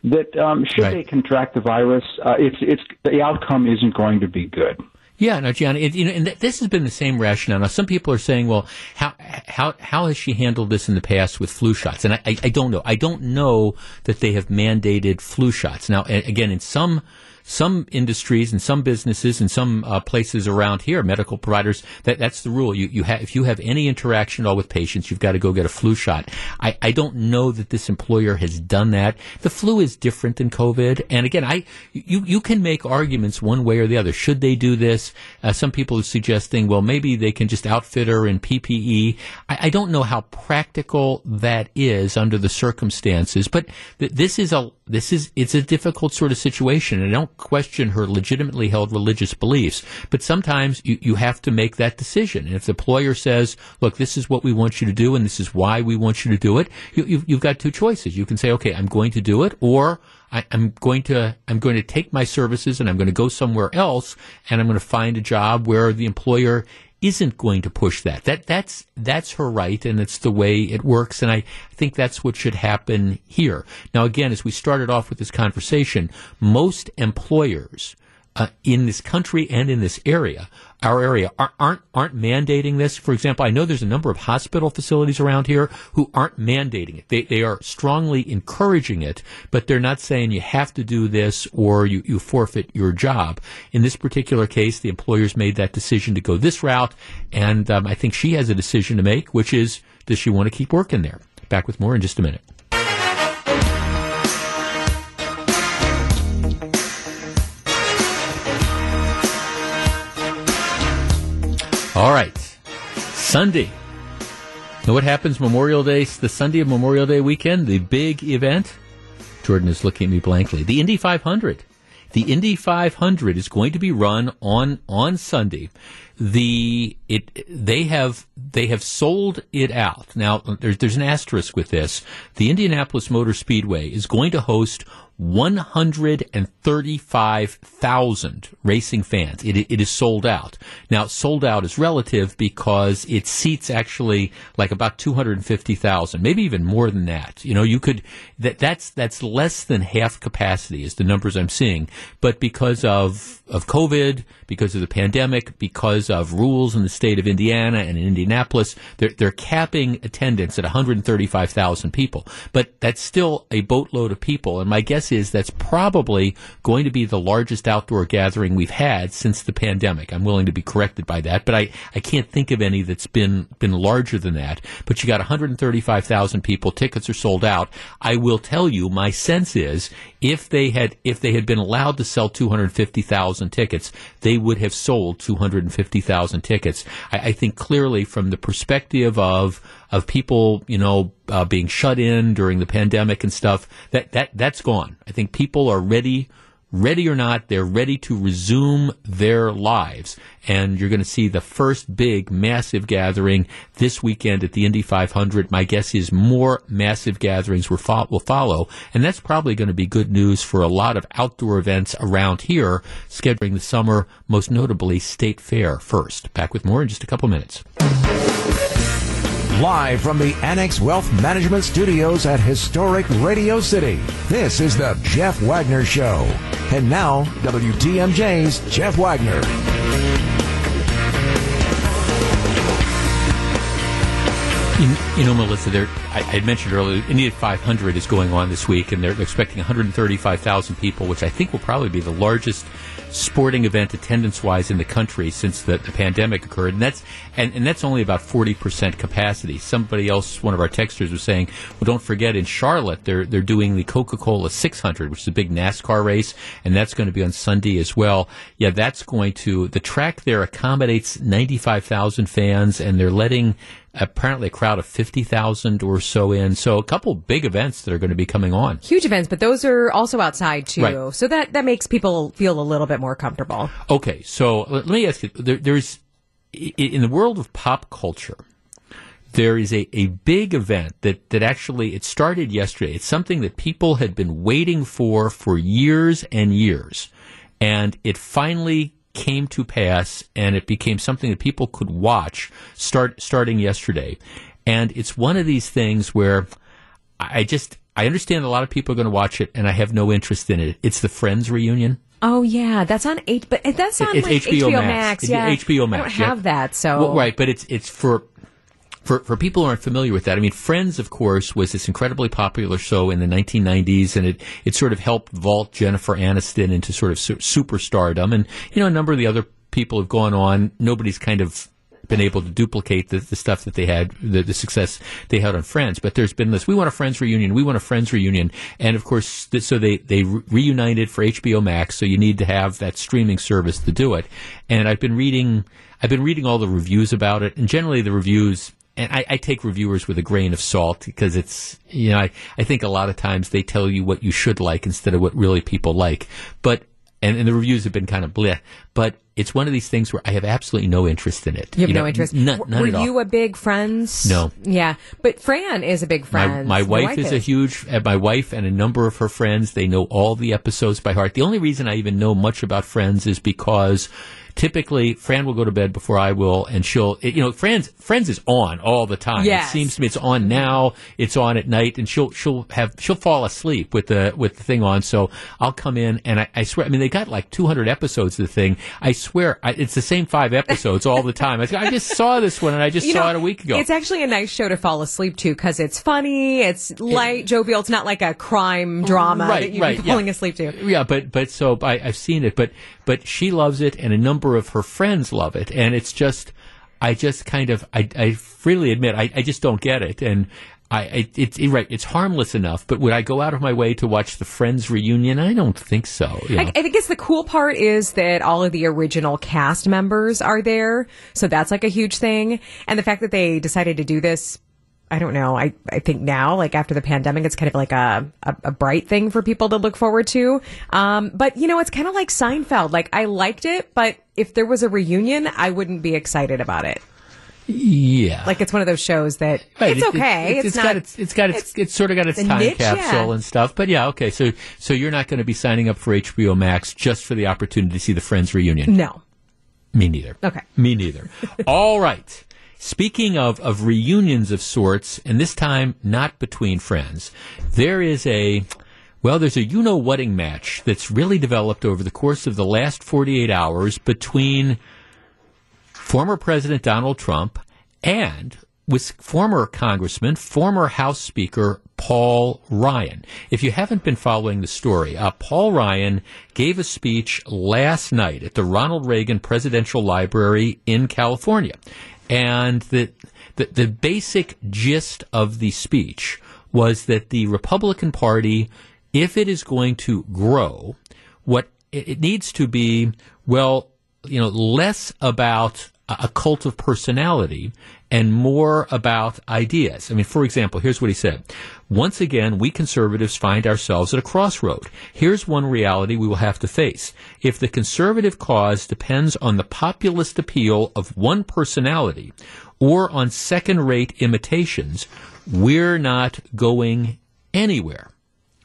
that um, should right. they contract the virus, uh, it's it's the outcome isn't going to be good. Yeah, no, Gianni, it, you know, and th- this has been the same rationale. Now, some people are saying, well, how how how has she handled this in the past with flu shots? And I, I, I don't know. I don't know that they have mandated flu shots. Now, again, in some some industries and some businesses and some uh, places around here, medical providers, that, that's the rule. You, you have, if you have any interaction at all with patients, you've got to go get a flu shot. I, I don't know that this employer has done that. The flu is different than COVID. And again, I, you, you can make arguments one way or the other. Should they do this? Uh, some people are suggesting, well, maybe they can just outfit her in PPE. I, I don't know how practical that is under the circumstances, but th- this is a, this is, it's a difficult sort of situation. And I don't question her legitimately held religious beliefs, but sometimes you, you have to make that decision. And if the employer says, look, this is what we want you to do and this is why we want you to do it, you, you've, you've got two choices. You can say, okay, I'm going to do it, or I, am going to I'm going to take my services and I'm going to go somewhere else and I'm going to find a job where the employer isn't going to push that. That that's that's her right, and it's the way it works. And I think that's what should happen here. Now, again, as we started off with this conversation, most employers uh, in this country and in this area, our area, aren't aren't mandating this. For example, I know there's a number of hospital facilities around here who aren't mandating it. They they are strongly encouraging it, but they're not saying you have to do this or you, you forfeit your job. In this particular case, the employers made that decision to go this route, and um, I think she has a decision to make, which is does she want to keep working there? Back with more in just a minute. All right. Sunday. What happens Memorial Day, the Sunday of Memorial Day weekend, the big event? Jordan is looking at me blankly. The Indy 500. The Indy 500 is going to be run on on Sunday. The it they have they have sold it out. Now there's there's an asterisk with this. The Indianapolis Motor Speedway is going to host 135,000 racing fans. It, it is sold out. Now, sold out is relative because it seats actually like about 250,000, maybe even more than that. You know, you could, that, that's, that's less than half capacity is the numbers I'm seeing. But because of, of COVID, because of the pandemic, because of rules in the state of Indiana and in Indianapolis, they're, they're capping attendance at 135,000 people. But that's still a boatload of people. And my guess is that's probably going to be the largest outdoor gathering we've had since the pandemic. I'm willing to be corrected by that, but I, I can't think of any that's been been larger than that. But you got 135,000 people. Tickets are sold out. I will tell you, my sense is if they had if they had been allowed to sell 250,000 tickets, they would have sold 250,000 tickets. I, I think clearly from the perspective of of people, you know, uh, being shut in during the pandemic and stuff, that, that, that's gone. I think people are ready, ready or not, they're ready to resume their lives. And you're going to see the first big, massive gathering this weekend at the Indy 500. My guess is more massive gatherings will, fo- will follow. And that's probably going to be good news for a lot of outdoor events around here, scheduling the summer, most notably State Fair first. Back with more in just a couple minutes. Live from the Annex Wealth Management Studios at historic Radio City, this is the Jeff Wagner Show. And now, WTMJ's Jeff Wagner. You, know, Melissa, there, I, mentioned earlier, Indy 500 is going on this week, and they're expecting 135,000 people, which I think will probably be the largest sporting event attendance wise in the country since the, the pandemic occurred. And that's, and, and that's only about 40% capacity. Somebody else, one of our texters was saying, well, don't forget in Charlotte, they're, they're doing the Coca-Cola 600, which is a big NASCAR race, and that's going to be on Sunday as well. Yeah, that's going to, the track there accommodates 95,000 fans, and they're letting apparently a crowd of 50,000 or so in. So a couple big events that are going to be coming on. Huge events, but those are also outside too. Right. So that, that makes people feel a little bit more comfortable. Okay, so let me ask you, there, there's, in the world of pop culture, there is a, a big event that, that actually it started yesterday. It's something that people had been waiting for for years and years. And it finally came to pass and it became something that people could watch start starting yesterday. And it's one of these things where I just I understand a lot of people are going to watch it and I have no interest in it. It's the Friends reunion. Oh yeah, that's on eight, but that's on it's like HBO, Max. Max. It's Yeah, HBO Max. I don't yeah. have that, so Well, right, but it's it's for for for people who aren't familiar with that. I mean, Friends, of course, was this incredibly popular show in the 1990s, and it it sort of helped vault Jennifer Aniston into sort of su- superstardom. And you know, a number of the other people have gone on. Nobody's kind of been able to duplicate the, the stuff that they had, the, the success they had on Friends. But there's been this, we want a Friends reunion, we want a Friends reunion. And of course, so they, they re- reunited for HBO Max, so you need to have that streaming service to do it. And I've been reading, I've been reading all the reviews about it, and generally the reviews, and I, I take reviewers with a grain of salt because it's, you know, I, I think a lot of times they tell you what you should like instead of what really people like. But, and, and the reviews have been kind of bleh, but it's one of these things where I have absolutely no interest in it. you have know, no interest. None, W- none Were at all. you a big Friends? No. Yeah, but Fran is a big my, Friends. my Your wife is a huge uh, my wife and a number of her friends they know all the episodes by heart the only reason i even know much about friends is because typically fran will go to bed before i will and she'll it, you know friends friends is on all the time Yes. it seems to me it's on now it's on at night and she'll she'll have she'll fall asleep with the with the thing on so i'll come in and i, I swear i mean they got like 200 episodes of the thing i swear I, it's the same five episodes all the time I, I just saw this one and i just You saw know, it a week ago It's actually a nice show to fall asleep to because it's funny, it's light, jovial. It's not like a crime drama Right, that you'd right, be yeah. falling asleep to. Yeah, but but so I, I've seen it, but but she loves it, and a number of her friends love it, and it's just I just kind of I, I freely admit I, I just don't get it, and I, I it's it, right it's harmless enough, but would I go out of my way to watch the Friends reunion? I don't think so. you know. I, I guess the cool part is that all of the original cast members are there, so that's like a huge thing. And the fact that they decided to do this, I don't know. I, I think now, like after the pandemic, it's kind of like a, a, a bright thing for people to look forward to. Um, but you know, it's kind of like Seinfeld. Like I liked it, but if there was a reunion, I wouldn't be excited about it. yeah, Like it's one of those shows that Right, it's it- it- okay. it's it's, got not. its, it's got its, it's, sort of got its time niche, capsule yeah. and stuff. But yeah, okay. So, so you're not going to be signing up for HBO Max just for the opportunity to see the Friends reunion? no. Me neither. Okay. Me neither. All right. Speaking of, of reunions of sorts, and this time not between friends, there is a, well, there's a you know wedding match that's really developed over the course of the last 48 hours between former President Donald Trump and with former Congressman, former House Speaker Paul Ryan. If you haven't been following the story, uh, Paul Ryan gave a speech last night at the Ronald Reagan Presidential Library in California. And the, the, the basic gist of the speech was that the Republican Party, if it is going to grow, what it, it needs to be, well, you know, less about a cult of personality and more about ideas. I mean, for example, here's what he said. Once again, we conservatives find ourselves at a crossroad. Here's one reality we will have to face. If the conservative cause depends on the populist appeal of one personality or on second rate imitations, we're not going anywhere.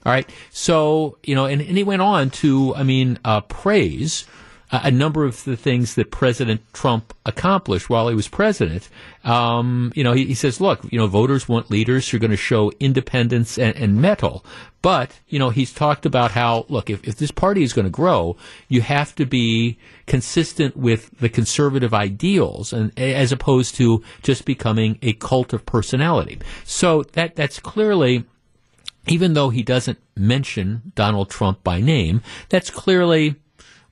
All right. So, you know, and, and he went on to, I mean, uh, praise a number of the things that President Trump accomplished while he was president. Um, you know, he, he, says, look, you know, voters want leaders who are going to show independence and, and mettle. But, you know, he's talked about how, look, if, if this party is going to grow, you have to be consistent with the conservative ideals and as opposed to just becoming a cult of personality. So that, that's clearly even though he doesn't mention Donald Trump by name, that's clearly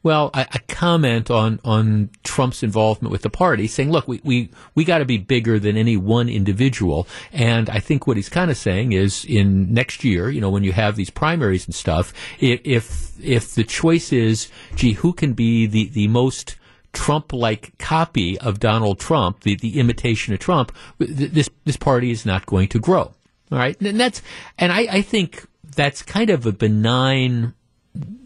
well, a, a, comment on, on Trump's involvement with the party, saying, look, we, we, we got to be bigger than any one individual. And I think what he's kind of saying is in next year, you know, when you have these primaries and stuff, if, if the choice is, gee, who can be the, the most Trump like copy of Donald Trump, the, the imitation of Trump, this, this party is not going to grow. All right. And that's, and I, I think that's kind of a benign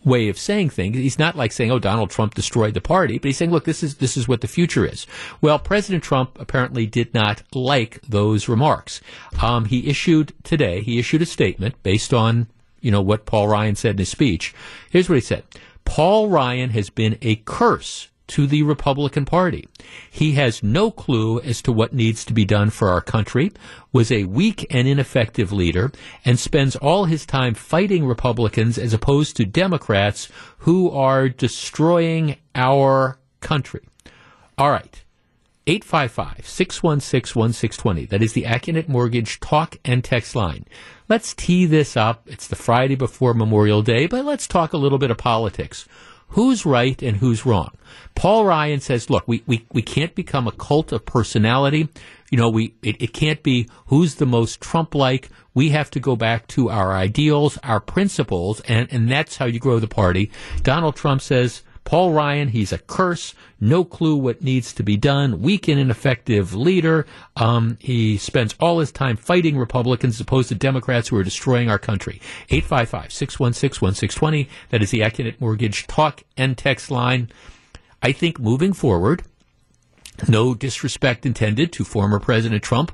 way of saying things. He's not like saying, "Oh, Donald Trump destroyed the party," but he's saying, "Look, this is this is what the future is." Well, President Trump apparently did not like those remarks. Um, he issued today. He issued a statement based on you know what Paul Ryan said in his speech. Here's what he said: Paul Ryan has been a curse to the Republican Party. He has no clue as to what needs to be done for our country, was a weak and ineffective leader, and spends all his time fighting Republicans as opposed to Democrats who are destroying our country. All right. 855 616 1620. That is the Accunet Mortgage talk and text line. Let's tee this up. It's the Friday before Memorial Day, but let's talk a little bit of politics who's right and who's wrong. Paul Ryan says, look, we, we, we can't become a cult of personality. You know, we it, it can't be who's the most Trump like. We have to go back to our ideals, our principles, and, and that's how you grow the party. Donald Trump says, Paul Ryan, he's a curse. No clue what needs to be done. Weak and ineffective leader. Um, he spends all his time fighting Republicans as opposed to Democrats who are destroying our country. 855-616-1620. That is the Accunet Mortgage talk and text line. I think moving forward, no disrespect intended to former President Trump,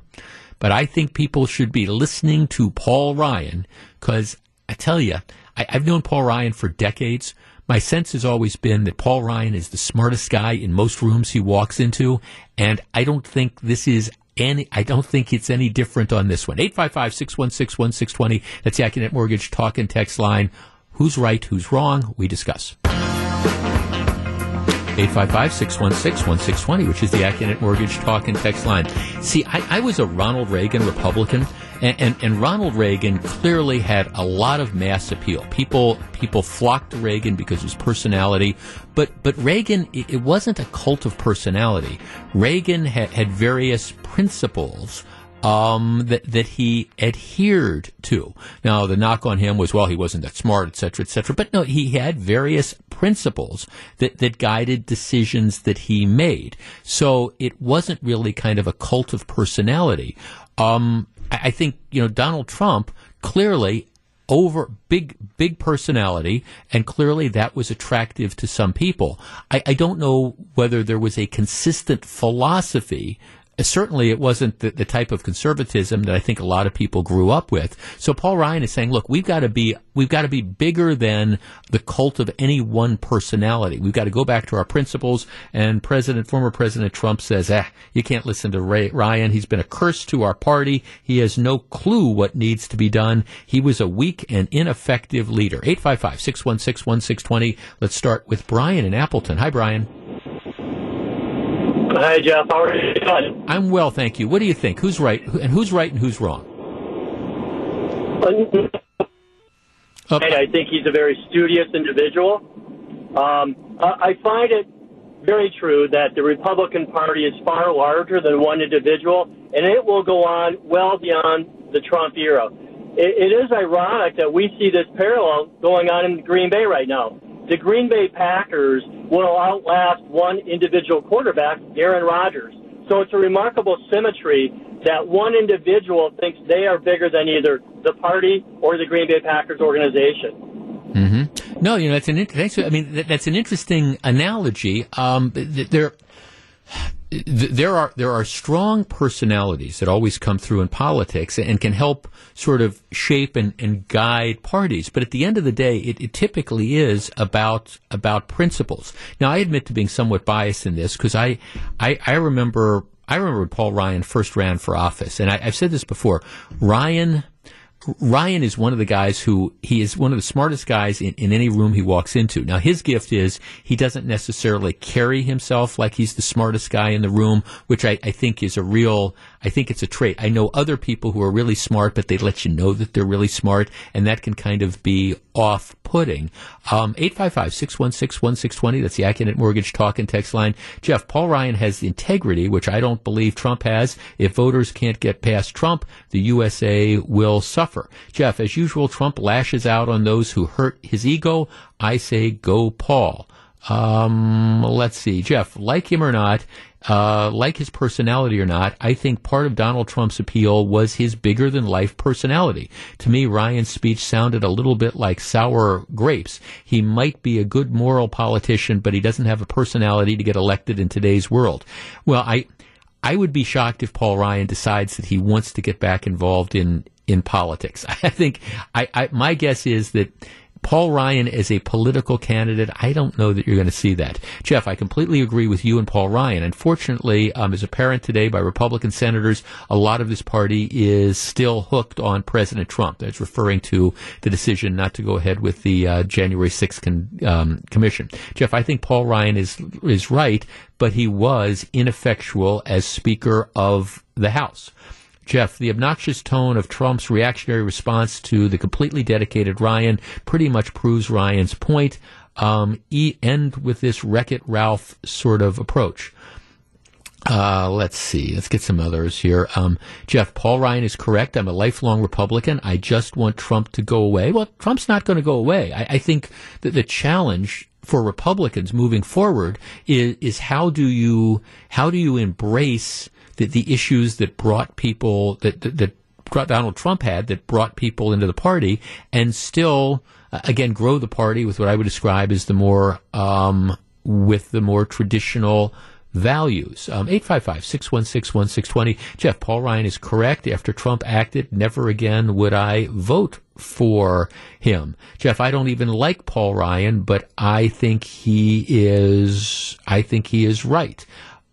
but I think people should be listening to Paul Ryan because I tell you, I've known Paul Ryan for decades my sense has always been that Paul Ryan is the smartest guy in most rooms he walks into, and I don't think this is any, I don't think it's any different on this one. 855-616-1620. That's the Accunet Mortgage talk and text line. Who's right? Who's wrong? We discuss. 855-616-1620, which is the Accunet Mortgage talk and text line. See, I, I was a Ronald Reagan Republican and, and, and, Ronald Reagan clearly had a lot of mass appeal. People people flocked to Reagan because of his personality, but but Reagan it, it wasn't a cult of personality. Reagan had, had various principles. Um, that that he adhered to. Now, the knock on him was, well, he wasn't that smart, et cetera, et cetera. But no, he had various principles that that guided decisions that he made. So it wasn't really kind of a cult of personality. Um, I think you know Donald Trump clearly over big big personality and clearly that was attractive to some people. I, I, don't know whether there was a consistent philosophy certainly it wasn't the, the, type of conservatism that I think a lot of people grew up with. So Paul Ryan is saying, look, we've got to be we've got to be bigger than the cult of any one personality. We've got to go back to our principles. And President, former President Trump says, ah, you can't listen to Ray, Ryan. He's been a curse to our party. He has no clue what needs to be done. He was a weak and ineffective leader. 855-616-1620. Let's start with Brian in Appleton. Hi, Brian. Hi, Jeff. How are you doing? I'm well, thank you. What do you think? Who's right, and who's right and who's wrong? Uh, I think he's a very studious individual. Um, I find it very true that the Republican Party is far larger than one individual, and it will go on well beyond the Trump era. it, it is ironic that we see this parallel going on in Green Bay right now. The Green Bay Packers will outlast one individual quarterback, Aaron Rodgers. So it's a remarkable symmetry that one individual thinks they are bigger than either the party or the Green Bay Packers organization. Mm-hmm. No, you know that's an thanks. I mean that, that's an interesting analogy. Um, there, there are there are strong personalities that always come through in politics and can help sort of shape and, and guide parties. But at the end of the day, it, it typically is about about principles. Now, I admit to being somewhat biased in this because I, I I remember I remember when Paul Ryan first ran for office, and I, I've said this before. Ryan Ryan is one of the guys who he is one of the smartest guys in, in any room he walks into. Now his gift is he doesn't necessarily carry himself like he's the smartest guy in the room, which I, I think is a real I think it's a trait. I know other people who are really smart, but they let you know that they're really smart, and that can kind of be off putting. Um, 855 616 1620, that's the Accunet Mortgage Talk and Text line. Jeff, Paul Ryan has integrity, which I don't believe Trump has. If voters can't get past Trump, the USA will suffer. Jeff, as usual, Trump lashes out on those who hurt his ego. I say go Paul. Um, let's see, Jeff, like him or not, uh, like his personality or not, I think part of Donald Trump's appeal was his bigger than life personality. To me, Ryan's speech sounded a little bit like sour grapes. He might be a good moral politician, but he doesn't have a personality to get elected in today's world. Well, I, I would be shocked if Paul Ryan decides that he wants to get back involved in, in politics. I think, I, I my guess is that Paul Ryan as a political candidate, I don't know that you're going to see that. Jeff, I completely agree with you and Paul Ryan. Unfortunately, um, as apparent today by Republican senators, a lot of this party is still hooked on President Trump. That's referring to the decision not to go ahead with the uh, January 6th con- um, commission. Jeff, I think Paul Ryan is is right, but he was ineffectual as Speaker of the House. Jeff, the obnoxious tone of Trump's reactionary response to the completely dedicated Ryan pretty much proves Ryan's point. Um, e- end with this Wreck It Ralph sort of approach. Uh, let's see. Let's get some others here. Um, Jeff, Paul Ryan is correct. I'm a lifelong Republican. I just want Trump to go away. Well, Trump's not going to go away. I, I think that the challenge for Republicans moving forward is, is how do you, how do you embrace the, the issues that brought people that, that, that Donald Trump had that brought people into the party and still uh, again grow the party with what I would describe as the more um, with the more traditional values. Um, 855-616-1620. Jeff, Paul Ryan is correct. After Trump acted, never again would I vote for him. Jeff, I don't even like Paul Ryan, but I think he is, I think he is right.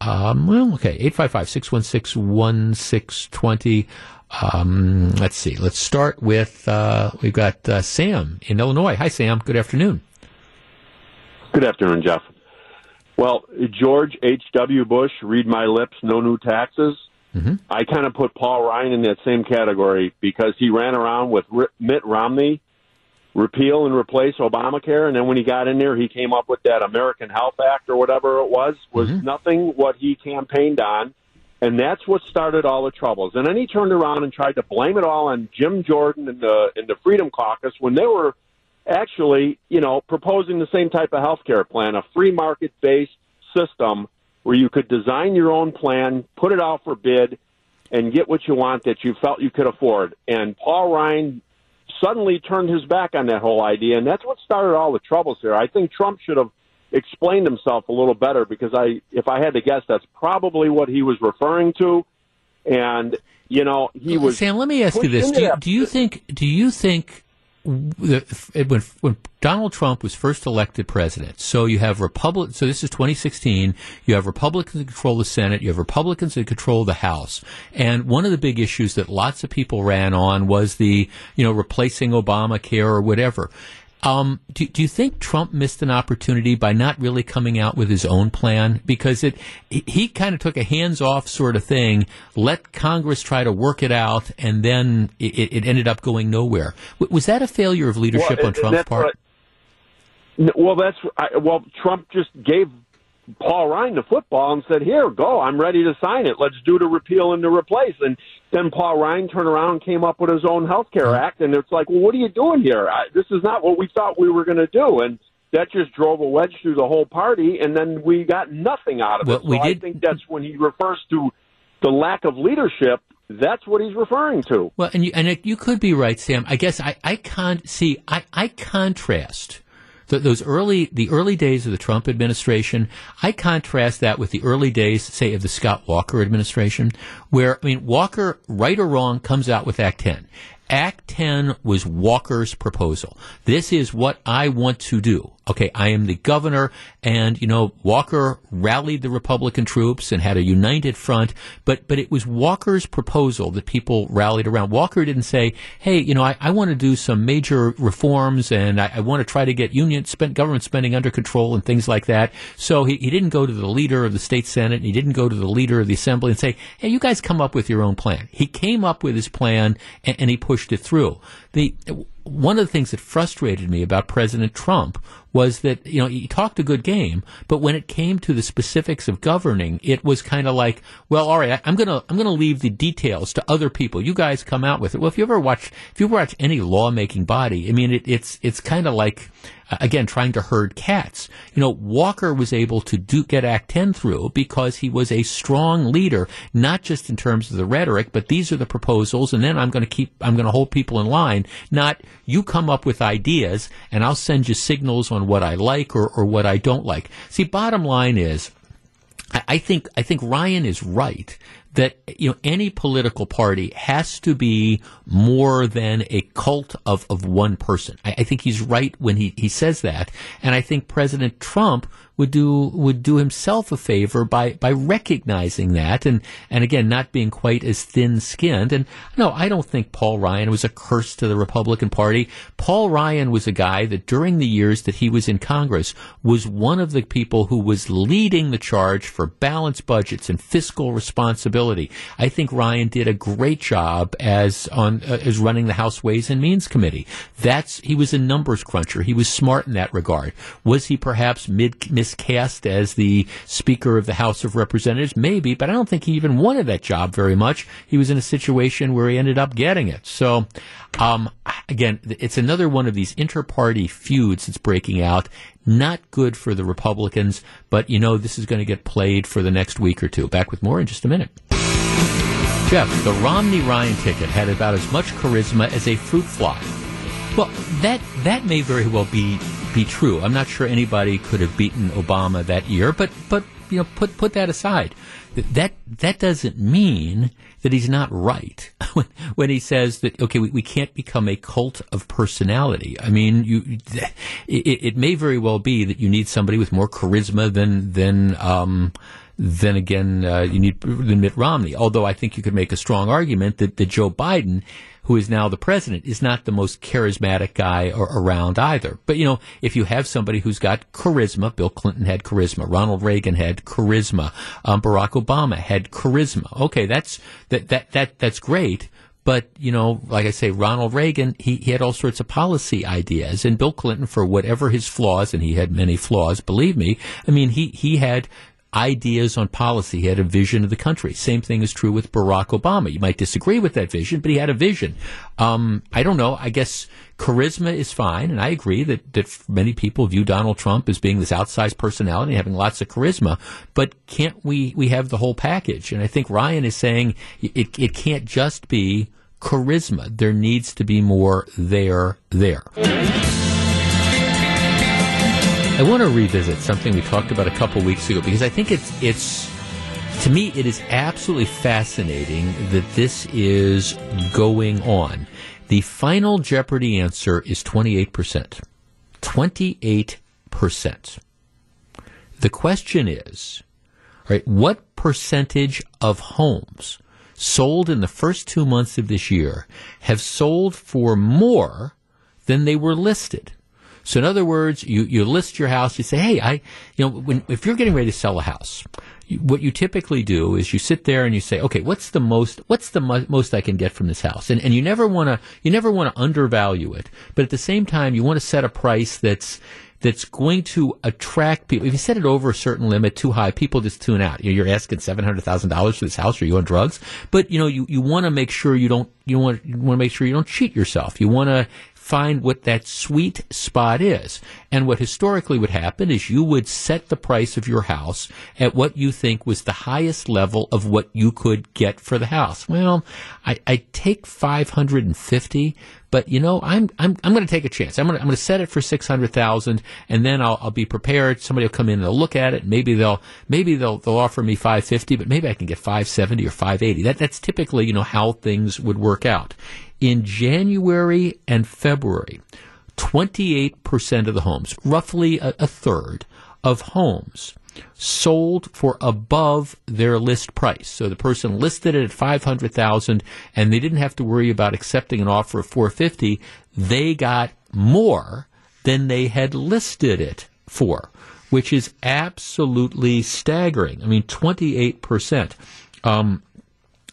Um, well, okay, 855-616-1620. Um, let's see. Let's start with, uh, we've got uh, Sam in Illinois. Hi, Sam. Good afternoon. Good afternoon, Jeff. Well, George H.W. Bush, read my lips, no new taxes. Mm-hmm. I kind of put Paul Ryan in that same category because he ran around with Mitt Romney repeal and replace Obamacare, and then when he got in there, he came up with that American Health Act or whatever it was. Was mm-hmm. nothing what he campaigned on, and that's what started all the troubles. And then he turned around and tried to blame it all on Jim Jordan and the and the Freedom Caucus when they were actually, you know, proposing the same type of health care plan, a free market based system where you could design your own plan, put it out for bid, and get what you want that you felt you could afford. And Paul Ryan suddenly turned his back on that whole idea, and that's what started all the troubles here. I think Trump should have explained himself a little better because I, if I had to guess, that's probably what he was referring to. And you know, he was. Sam, let me ask you this: do you, do you think? Do you think when, when Donald Trump was first elected president, so you have Republic. So this is 2016. You have Republicans that control the Senate. You have Republicans that control the House. And one of the big issues that lots of people ran on was the, you know, replacing Obamacare or whatever. Um, do, do, you think Trump missed an opportunity by not really coming out with his own plan? Because it he kind of took a hands off sort of thing, let Congress try to work it out, and then it, it ended up going nowhere. Was that a failure of leadership well, on Trump's part? What, well, that's I, well, Trump just gave Paul Ryan the football and said, "Here, go. I'm ready to sign it. Let's do the repeal and the replace." And then Paul Ryan turned around and came up with his own health care act, and it's like, "Well, what are you doing here? I, this is not what we thought we were going to do." And that just drove a wedge through the whole party, and then we got nothing out of Well, it. So we did... I think that's when he refers to the lack of leadership. That's what he's referring to. Well, and you, and it, you could be right, Sam. I guess I, I can't see, I, I contrast th- those early, the early days of the Trump administration. I contrast that with the early days, say, of the Scott Walker administration, where, I mean, Walker, right or wrong, comes out with Act 10. Act 10 was Walker's proposal. This is what I want to do. Okay, I am the governor, and you know Walker rallied the Republican troops and had a united front, but but it was Walker's proposal that people rallied around. Walker didn't say, "Hey, you know, I, I want to do some major reforms and I, I want to try to get union spent government spending under control and things like that." So he, he didn't go to the leader of the state senate, and he didn't go to the leader of the assembly and say, "Hey, you guys come up with your own plan." He came up with his plan and, and he pushed it through. The one of the things that frustrated me about President Trump was that you know he talked a good game, but when it came to the specifics of governing, it was kind of like, well, all right, I'm gonna I'm gonna leave the details to other people. You guys come out with it. Well, if you ever watch if you watch any lawmaking body, I mean, it, it's it's kind of like again trying to herd cats. You know, Walker was able to do get Act 10 through because he was a strong leader, not just in terms of the rhetoric, but these are the proposals, and then I'm going to keep I'm going to hold people in line. Not you come up with ideas, and I'll send you signals on what I like or, or what I don't like. See, bottom line is. I I think I think Ryan is right that you know any political party has to be more than a cult of, of one person. I, I think he's right when he, he says that, and I think President Trump would do would do himself a favor by by recognizing that and and again not being quite as thin skinned. And no, I don't think Paul Ryan was a curse to the Republican Party. Paul Ryan was a guy that during the years that he was in Congress was one of the people who was leading the charge for balanced budgets and fiscal responsibility. I think Ryan did a great job as on uh, as running the House Ways and Means Committee. That's he was a numbers cruncher. He was smart in that regard. Was he perhaps mid miscast as the Speaker of the House of Representatives? Maybe, but I don't think he even wanted that job very much. He was in a situation where he ended up getting it. So, um, again, it's another one of these inter-party feuds that's breaking out. Not good for the Republicans, but you know this is going to get played for the next week or two. Back with more in just a minute. Jeff, the Romney Ryan ticket had about as much charisma as a fruit fly. Well, that that may very well be be true. I'm not sure anybody could have beaten Obama that year, but but you know, put put that aside. That that doesn't mean that he's not right when, when he says that okay, we, we can't become a cult of personality. I mean, you it, it may very well be that you need somebody with more charisma than than um, then again, uh, you need than Mitt Romney. Although I think you could make a strong argument that, that Joe Biden, who is now the president, is not the most charismatic guy or, around either. But you know, if you have somebody who's got charisma, Bill Clinton had charisma, Ronald Reagan had charisma, um, Barack Obama had charisma. Okay, that's that that that that's great. But, you know, like I say, Ronald Reagan, he, he had all sorts of policy ideas. And Bill Clinton, for whatever his flaws, and he had many flaws, believe me, I mean, he, he had ideas on policy. He had a vision of the country. Same thing is true with Barack Obama. You might disagree with that vision, but he had a vision. Um, I don't know. I guess charisma is fine, and I agree that, that many people view Donald Trump as being this outsized personality, having lots of charisma. But can't we we have the whole package? And I think Ryan is saying it it can't just be charisma. There needs to be more there there. I want to revisit something we talked about a couple weeks ago because I think it's it's to me it is absolutely fascinating that this is going on. The final Jeopardy answer is 28%. 28%. The question is, right, what percentage of homes sold in the first 2 months of this year have sold for more than they were listed? So in other words, you, you list your house, you say, hey, I, you know, when, if you're getting ready to sell a house, you, what you typically do is you sit there and you say, okay, what's the most, what's the mo- most I can get from this house? And, and you never want to, you never want to undervalue it, but at the same time, you want to set a price that's, that's going to attract people. If you set it over a certain limit too high, people just tune out. You're asking seven hundred thousand dollars for this house. Are you on drugs? But you know, you, you want to make sure you don't. You want you want to make sure you don't cheat yourself. You want to find what that sweet spot is. And what historically would happen is you would set the price of your house at what you think was the highest level of what you could get for the house. Well, I, I take 550, but you know, I'm I'm I'm going to take a chance. I'm going to I'm going to set it for 600,000 and then I'll I'll be prepared. Somebody will come in and they'll look at it. Maybe they'll maybe they'll they'll offer me 550, but maybe I can get 570 or 580. That that's typically, you know, how things would work out. In January and February, 28% of the homes, roughly a, a third of homes sold for above their list price. So the person listed it at 500,000 and they didn't have to worry about accepting an offer of 450. They got more than they had listed it for, which is absolutely staggering. I mean, 28%. Um,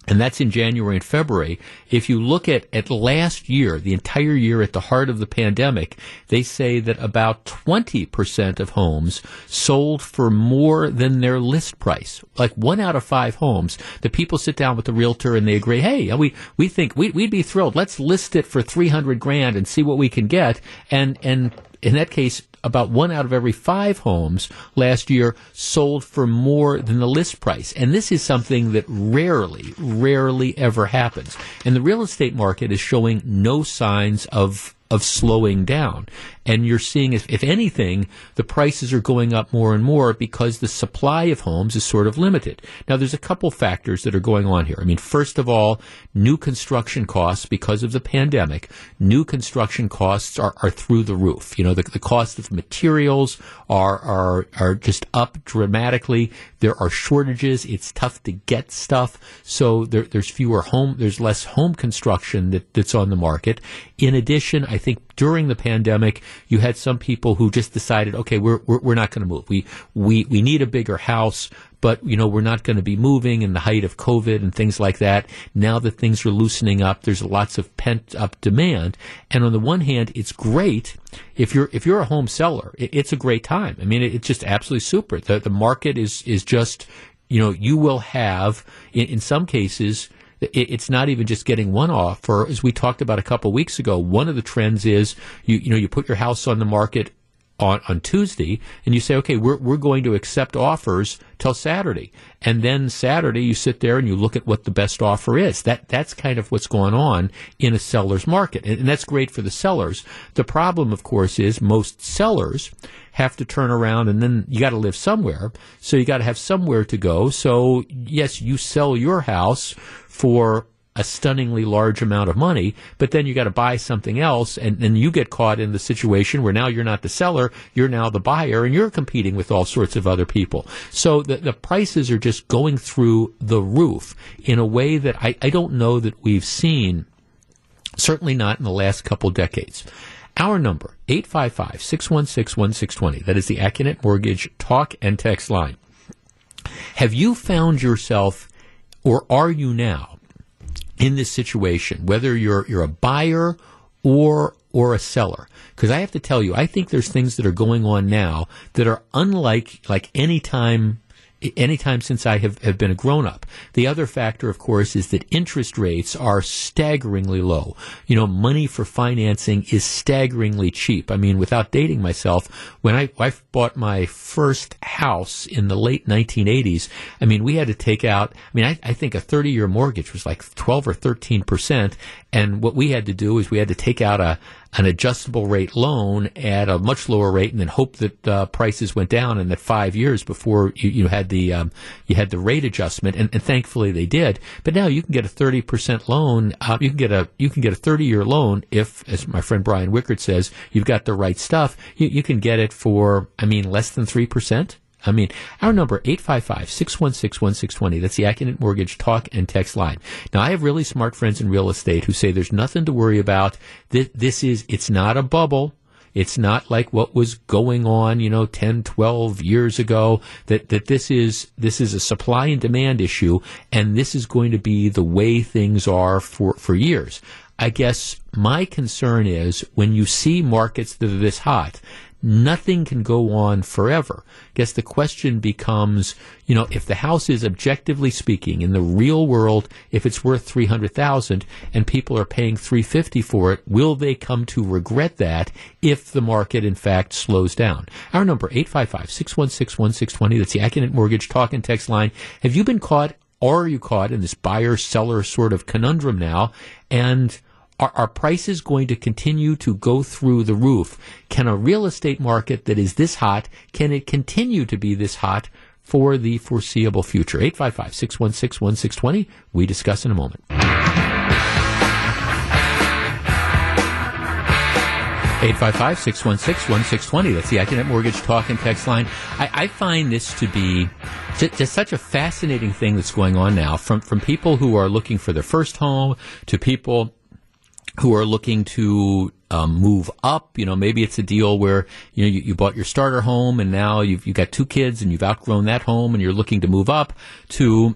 and that's in January and February. If you look at, at last year, the entire year at the heart of the pandemic, they say that about 20% of homes sold for more than their list price. Like one out of five homes, the people sit down with the realtor and they agree, hey, we, we think we, we'd be thrilled. Let's list it for 300 grand and see what we can get. And, and in that case, about one out of every five homes last year sold for more than the list price. And this is something that rarely, rarely ever happens. And the real estate market is showing no signs of of slowing down. And you're seeing, if, if anything, the prices are going up more and more because the supply of homes is sort of limited. Now, there's a couple factors that are going on here. I mean, first of all, new construction costs because of the pandemic, new construction costs are, are through the roof. You know, the, the cost of materials are, are, are just up dramatically. There are shortages. It's tough to get stuff. So there, there's fewer home, there's less home construction that, that's on the market. In addition, I think during the pandemic, you had some people who just decided, okay, we're we're, we're not going to move. We we we need a bigger house, but you know we're not going to be moving in the height of COVID and things like that. Now that things are loosening up, there's lots of pent up demand, and on the one hand, it's great if you're if you're a home seller, it, it's a great time. I mean, it, it's just absolutely super. The the market is is just you know you will have in, in some cases it's not even just getting one offer. As we talked about a couple weeks ago, one of the trends is you you know you put your house on the market on, on Tuesday and you say, okay, we're, we're going to accept offers till Saturday. And then Saturday you sit there and you look at what the best offer is. That, that's kind of what's going on in a seller's market. And, and that's great for the sellers. The problem, of course, is most sellers have to turn around and then you got to live somewhere. So you got to have somewhere to go. So yes, you sell your house for a stunningly large amount of money, but then you got to buy something else, and then you get caught in the situation where now you're not the seller, you're now the buyer, and you're competing with all sorts of other people. So the, the prices are just going through the roof in a way that I, I don't know that we've seen, certainly not in the last couple decades. Our number, 855-616-1620. That is the Accunet Mortgage talk and text line. Have you found yourself or are you now in this situation, whether you're you're a buyer or or a seller? Because I have to tell you, I think there's things that are going on now that are unlike like any time anytime since I have, have been a grown up. The other factor, of course, is that interest rates are staggeringly low. You know, money for financing is staggeringly cheap. I mean, without dating myself, when I, I bought my first house in the late 1980s, I mean, we had to take out, I mean, I, I think a 30 year mortgage was like 12 or 13 percent. And what we had to do is we had to take out a, an adjustable rate loan at a much lower rate and then hope that uh, prices went down in that five years before you, you had the um, you had the rate adjustment. And, and, thankfully they did. But now you can get a 30% loan uh, you can get a you can get a 30 year loan if as my friend Brian Wickert says you've got the right stuff. You, you can get it for I mean less than 3% I mean, our number, 855-616-1620. That's the Accunet Mortgage talk and text line. Now, I have really smart friends in real estate who say there's nothing to worry about. This, this is, it's not a bubble. It's not like what was going on, you know, 10, 12 years ago, that, that this is, this is a supply and demand issue, and this is going to be the way things are for, for years. I guess my concern is when you see markets that are this hot, nothing can go on forever. I guess the question becomes, you know, if the house is objectively speaking in the real world, if it's worth 300,000 and people are paying 350 for it, will they come to regret that if the market in fact slows down? Our number 855-616-1620, that's the Accunet Mortgage talk and text line. Have you been caught or are you caught in this buyer seller sort of conundrum now and are, are prices going to continue to go through the roof? Can a real estate market that is this hot, can it continue to be this hot for the foreseeable future? 855-616-1620. We discuss in a moment. 855-616-1620. That's the Accunet Mortgage Talk and Text line. I, I find this to be just, just, such a fascinating thing that's going on now from, from people who are looking for their first home to people who are looking to um, move up. You know, maybe it's a deal where you know you, you, bought your starter home and now you've you got two kids and you've outgrown that home and you're looking to move up to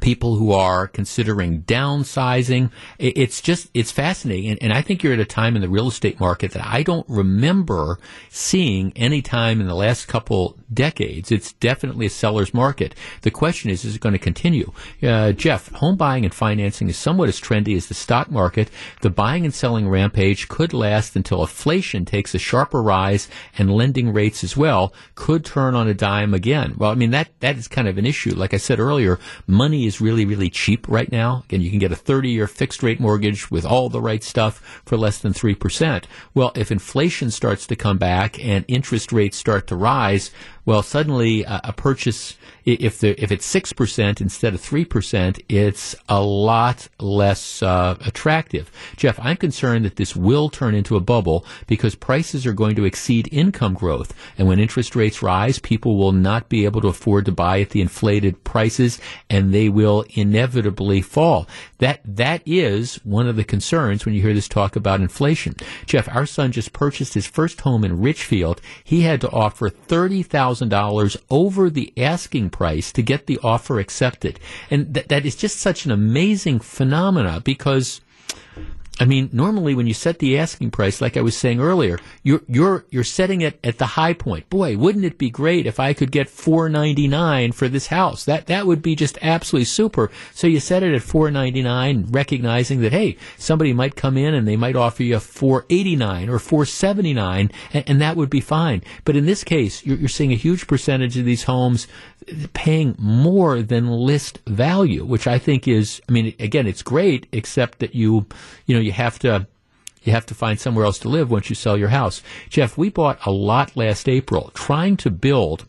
people who are considering downsizing. It's just, it's fascinating. And, and, I think you're at a time in the real estate market that I don't remember seeing any time in the last couple decades. It's definitely a seller's market. The question is, is it going to continue? Uh, Jeff, home buying and financing is somewhat as trendy as the stock market. The buying and selling rampage could last until inflation takes a sharper rise and lending rates as well could turn on a dime again. Well, I mean, that, that is kind of an issue. Like I said earlier, money is really, really cheap right now. Again, you can get a 30 year fixed rate mortgage with all the right stuff for less than 3%. Well, if inflation starts to come back and interest rates start to rise, well, suddenly uh, a purchase, if the, if it's six percent instead of three percent, it's a lot less uh, attractive. Jeff, I'm concerned that this will turn into a bubble because prices are going to exceed income growth, and when interest rates rise, people will not be able to afford to buy at the inflated prices, and they will inevitably fall. That that is one of the concerns when you hear this talk about inflation. Jeff, our son just purchased his first home in Richfield. He had to offer thirty thousand $1,000 over the asking price to get the offer accepted. And th- that is just such an amazing phenomena because I mean, normally when you set the asking price, like I was saying earlier, you're you're you're setting it at the high point. Boy, wouldn't it be great if I could get four ninety nine for this house? That that would be just absolutely super. So you set it at four ninety nine, recognizing that hey, somebody might come in and they might offer you four eighty nine or four seventy nine, and, and, that would be fine. But in this case, you're, you're seeing a huge percentage of these homes paying more than list value, which I think is, I mean, again, it's great, except that you, you know, you have to, you have to find somewhere else to live once you sell your house. Jeff, we bought a lot last April trying to build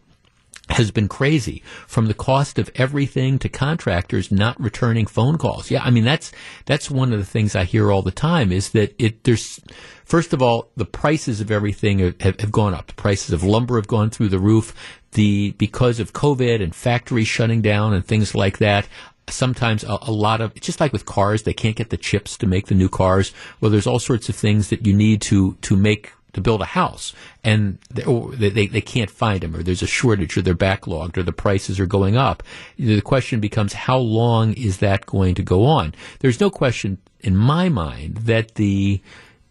has been crazy from the cost of everything to contractors not returning phone calls. Yeah, I mean that's that's one of the things I hear all the time is that it there's first of all the prices of everything have, have gone up. The prices of lumber have gone through the roof. The because of COVID and factories shutting down and things like that, sometimes a, a, lot of just like with cars they can't get the chips to make the new cars well there's all sorts of things that you need to to make to build a house and oh, they, they, they can't find them or there's a shortage or they're backlogged or the prices are going up. The question becomes how long is that going to go on? There's no question in my mind that the,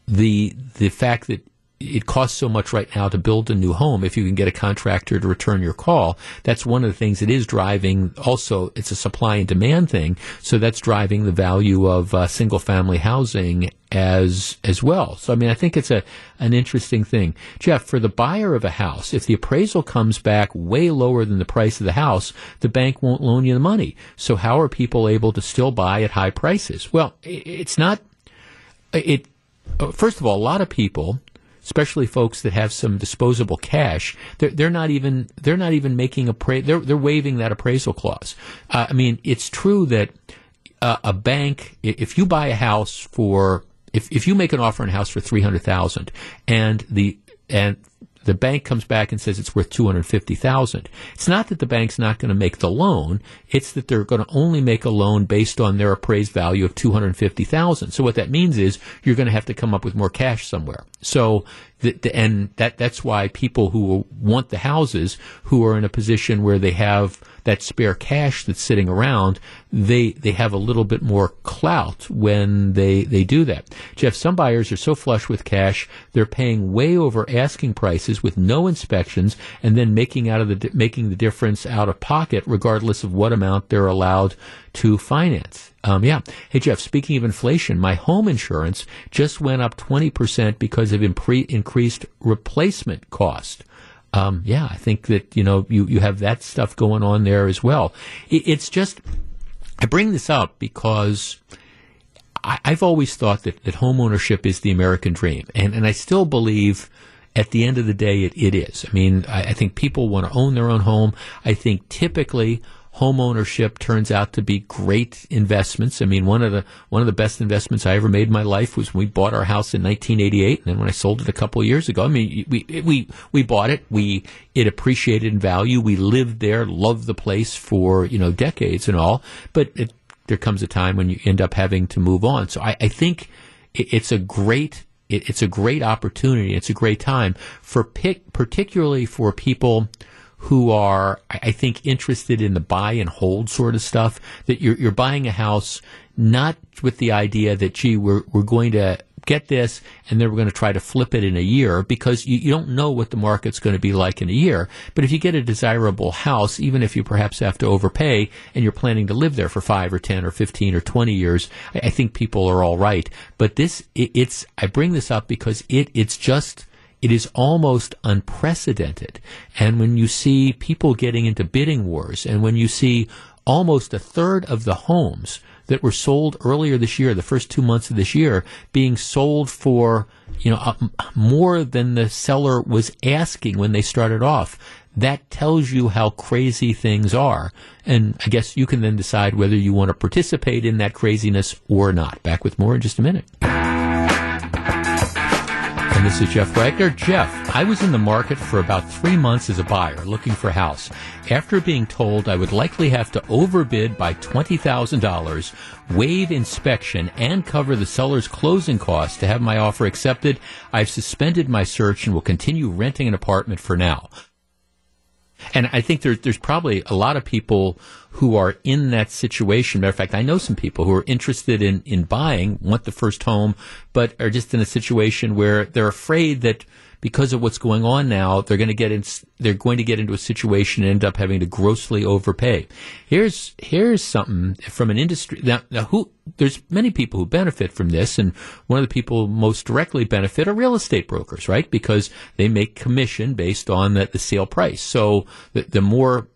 the, the fact that it costs so much right now to build a new home if you can get a contractor to return your call. That's one of the things that is driving also it's a supply and demand thing. So that's driving the value of uh, single family housing as as well. So i mean i think it's a an interesting thing. Jeff for the buyer of a house if the appraisal comes back way lower than the price of the house the bank won't loan you the money. So how are people able to still buy at high prices? Well it's not it first of all a lot of people especially folks that have some disposable cash, they're, they're not even they're not even making a pra- they're they're waiving that appraisal clause. Uh, I mean, it's true that uh, a bank, if you buy a house for if if you make an offer on a house for three hundred thousand and the and the bank comes back and says it's worth 250,000. It's not that the bank's not going to make the loan, it's that they're going to only make a loan based on their appraised value of 250,000. So what that means is you're going to have to come up with more cash somewhere. So the, the, and that that's why people who want the houses who are in a position where they have that spare cash that's sitting around, they they have a little bit more clout when they they do that. Jeff, some buyers are so flush with cash, they're paying way over asking prices with no inspections and then making out of the making the difference out of pocket regardless of what amount they're allowed to finance. Um, yeah. Hey, Jeff, speaking of inflation, my home insurance just went up 20% because of impre- increased replacement cost. Um, yeah, I think that, you know, you, you have that stuff going on there as well. It, it's just, I bring this up because I, have always thought that, that home ownership is the American dream. And, and I still believe at the end of the day, it, it is. I mean, I, I think people want to own their own home. I think typically home ownership turns out to be great investments. I mean, one of the one of the best investments I ever made in my life was when we bought our house in 1988, and then when I sold it a couple of years ago. I mean, we we we bought it, we it appreciated in value, we lived there, loved the place for you know decades and all, but it, there comes a time when you end up having to move on. So I, I think it, it's a great it's a great opportunity. It's a great time for pick, particularly for people who are, I think, interested in the buy and hold sort of stuff. That you're, you're buying a house not with the idea that, gee, we're, we're going to get this and then we're going to try to flip it in a year because you, you don't know what the market's going to be like in a year. But if you get a desirable house, even if you perhaps have to overpay and you're planning to live there for five or 10 or 15 or 20 years, I, I think people are all right. But this, it, it's, I bring this up because it, it's just, it is almost unprecedented. And when you see people getting into bidding wars, and when you see almost a third of the homes that were sold earlier this year, the first two months of this year, being sold for you know uh, more than the seller was asking when they started off. That tells you how crazy things are. And I guess you can then decide whether you want to participate in that craziness or not. Back with more in just a minute. And this is Jeff Wagner. Jeff, I was in the market for about three months as a buyer looking for a house. After being told I would likely have to overbid by $20,000, waive inspection, and cover the seller's closing costs to have my offer accepted, I've suspended my search and will continue renting an apartment for now. And I think there's there's probably a lot of people who are in that situation. Matter of fact, I know some people who are interested in, in buying, want the first home, but are just in a situation where they're afraid that because of what's going on now, they're going to get in, they're going to get into a situation and end up having to grossly overpay. Here's here's something from an industry now, now who there's many people who benefit from this, and one of the people most directly benefit are real estate brokers, right? Because they make commission based on the, the sale price. So the, the more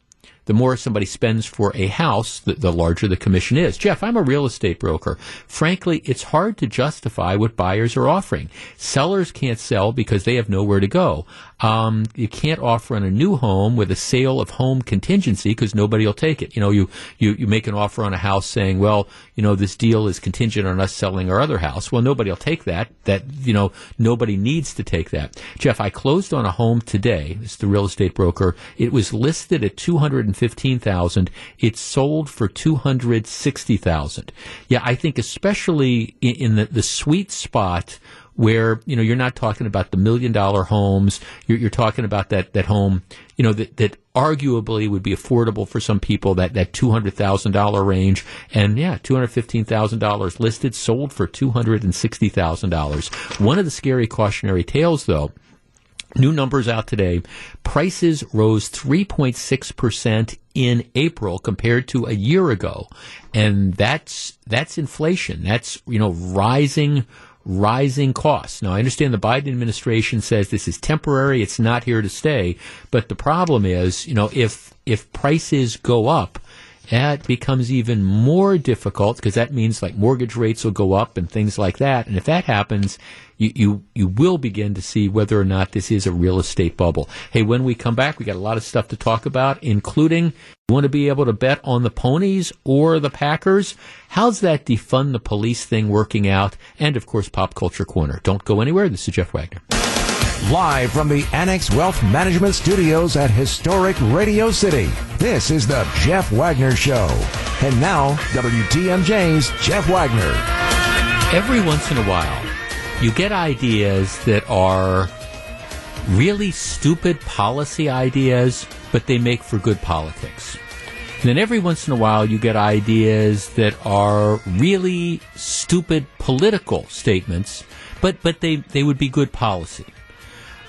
the more somebody spends for a house, the, the, larger the commission is. Jeff, I'm a real estate broker. Frankly, it's hard to justify what buyers are offering. Sellers can't sell because they have nowhere to go. Um, you can't offer on a new home with a sale of home contingency because nobody will take it. You know, you, you, you make an offer on a house saying, well, you know, this deal is contingent on us selling our other house. Well, nobody will take that. That, you know, nobody needs to take that. Jeff, I closed on a home today. It's the real estate broker. It was listed at 215,000. It sold for 260,000. Yeah, I think especially in, in the, the sweet spot where you know you're not talking about the million dollar homes. You're, you're talking about that that home, you know, that that arguably would be affordable for some people. That that two hundred thousand dollar range, and yeah, two hundred fifteen thousand dollars listed, sold for two hundred and sixty thousand dollars. One of the scary cautionary tales, though. New numbers out today. Prices rose 3.6% in April compared to a year ago. And that's, that's inflation. That's, you know, rising rising costs. Now, I understand the Biden administration says this is temporary, it's not here to stay, but the problem is, you know, if if prices go up, that becomes even more difficult because that means like mortgage rates will go up and things like that. And if that happens, you, you, you will begin to see whether or not this is a real estate bubble. Hey, when we come back, we got a lot of stuff to talk about, including you want to be able to bet on the ponies or the Packers. How's that defund the police thing working out? And of course, pop culture corner. Don't go anywhere. This is Jeff Wagner. Live from the Annex Wealth Management Studios at historic Radio City, this is the Jeff Wagner Show. And now, WTMJ's Jeff Wagner. Every once in a while, you get ideas that are really stupid policy ideas, but they make for good politics. And then every once in a while, you get ideas that are really stupid political statements, but, but they, they would be good policy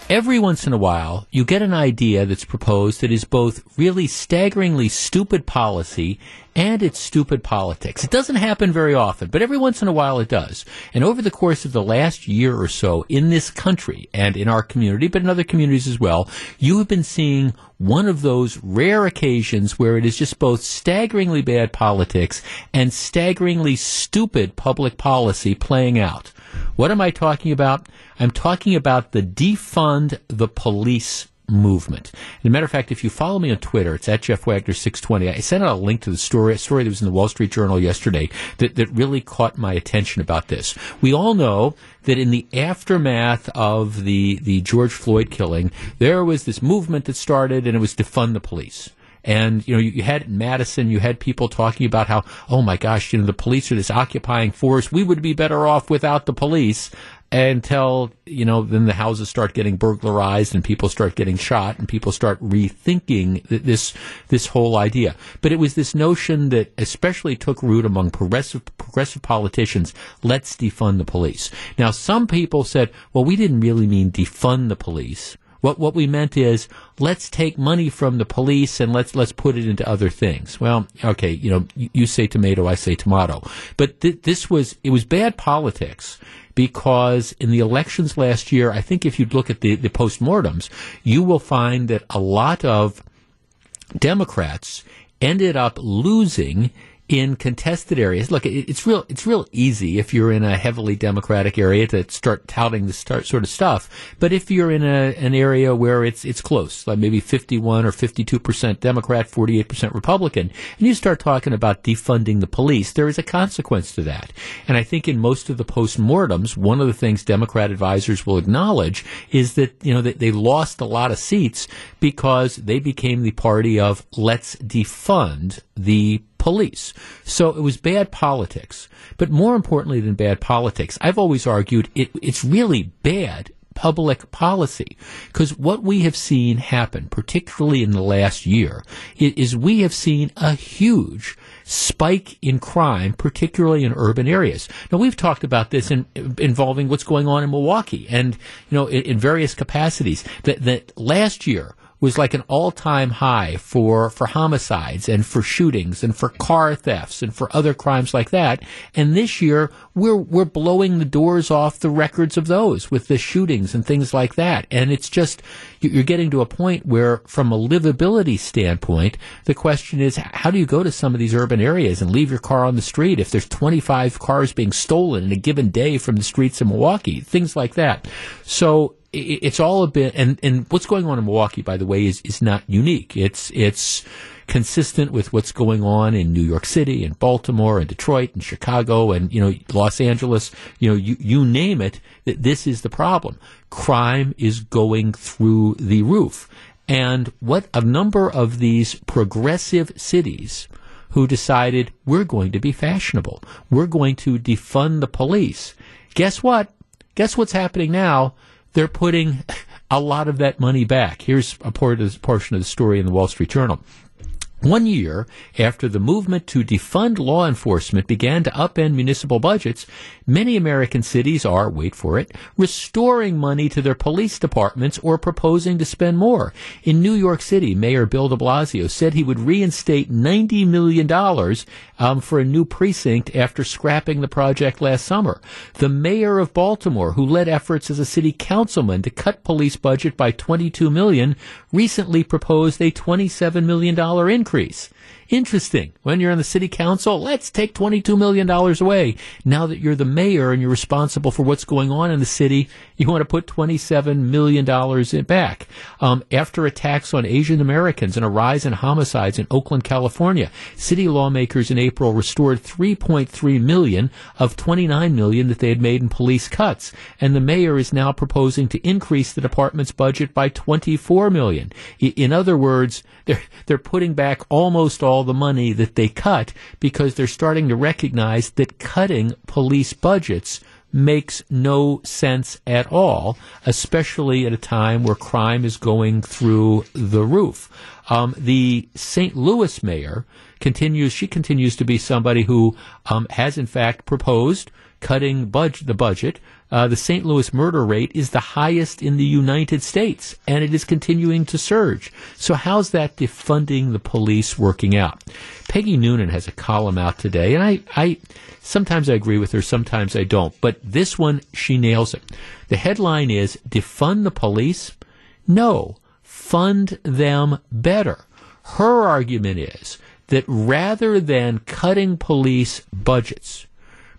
every once in a while, you get an idea that's proposed that is both really staggeringly stupid policy and it's stupid politics. It doesn't happen very often, but every once in a while it does. And over the course of the last year or so in this country and in our community, but in other communities as well, you have been seeing one of those rare occasions where it is just both staggeringly bad politics and staggeringly stupid public policy playing out. What am I talking about? I'm talking about the defund the police movement. As a matter of fact, if you follow me on Twitter, it's at Jeff Wagner 620. I sent out a link to the story, a story that was in the Wall Street Journal yesterday that, that really caught my attention about this. We all know that in the aftermath of the, the George Floyd killing, there was this movement that started and it was defund the police. And, you know, you, you had Madison, you had people talking about how, oh my gosh, you know, the police are this occupying force. We would be better off without the police until you know then the houses start getting burglarized and people start getting shot and people start rethinking this this whole idea. But it was this notion that especially took root among progressive progressive politicians let's defund the police. Now some people said well we didn't really mean defund the police what what we meant is let's take money from the police and let's let's put it into other things. Well, okay, you know, you, you say tomato, I say tomato, but th- this was it was bad politics because in the elections last year, I think if you look at the the postmortems, you will find that a lot of Democrats ended up losing in contested areas. Look, it's real. It's real easy if you're in a heavily Democratic area to start touting this start, sort of stuff. But if you're in a, an area where it's it's close, like maybe 51 or 52 percent Democrat, 48 percent Republican, and you start talking about defunding the police, there is a consequence to that. And I think in most of the postmortems, one of the things Democrat advisors will acknowledge is that you know that they lost a lot of seats because they became the party of let's defund the police. So it was bad politics. But more importantly than bad politics, I've always argued it, it's really bad public policy. Because what we have seen happen, particularly in the last year, is we have seen a huge spike in crime, particularly in urban areas. Now we've talked about this in, involving what's going on in Milwaukee and, you know, in, in various capacities. That, that last year, was like an all-time high for for homicides and for shootings and for car thefts and for other crimes like that. And this year we're we're blowing the doors off the records of those with the shootings and things like that. And it's just you're getting to a point where, from a livability standpoint, the question is how do you go to some of these urban areas and leave your car on the street if there's 25 cars being stolen in a given day from the streets of Milwaukee, things like that. So it's all a bit, and, and what's going on in Milwaukee, by the way, is, is not unique. It's, it's consistent with what's going on in New York City and Baltimore and Detroit and Chicago and, you know, Los Angeles. You know, you, you name it, that this is the problem. Crime is going through the roof. And what a number of these progressive cities who decided we're going to be fashionable. We're going to defund the police. Guess what? Guess what's happening now? They're putting a lot of that money back. Here's a portion of the story in the Wall Street Journal. One year after the movement to defund law enforcement began to upend municipal budgets, many American cities are, wait for it, restoring money to their police departments or proposing to spend more. In New York City, Mayor Bill de Blasio said he would reinstate $90 million um, for a new precinct after scrapping the project last summer. The mayor of Baltimore, who led efforts as a city councilman to cut police budget by 22 million, recently proposed a $27 million increase increase. Interesting. When you're on the city council, let's take $22 million away. Now that you're the mayor and you're responsible for what's going on in the city, you want to put $27 million back. Um, after attacks on Asian Americans and a rise in homicides in Oakland, California, city lawmakers in April restored 3.3 million of 29 million that they had made in police cuts. And the mayor is now proposing to increase the department's budget by 24 million. In other words, they're, they're putting back almost all all the money that they cut because they're starting to recognize that cutting police budgets makes no sense at all, especially at a time where crime is going through the roof. Um, the St. Louis mayor continues, she continues to be somebody who um, has in fact proposed cutting budge, the budget. Uh, the St. Louis murder rate is the highest in the United States, and it is continuing to surge. So how's that defunding the police working out? Peggy Noonan has a column out today, and I, I sometimes I agree with her, sometimes I don't. But this one, she nails it. The headline is defund the police? No, fund them better. Her argument is that rather than cutting police budgets,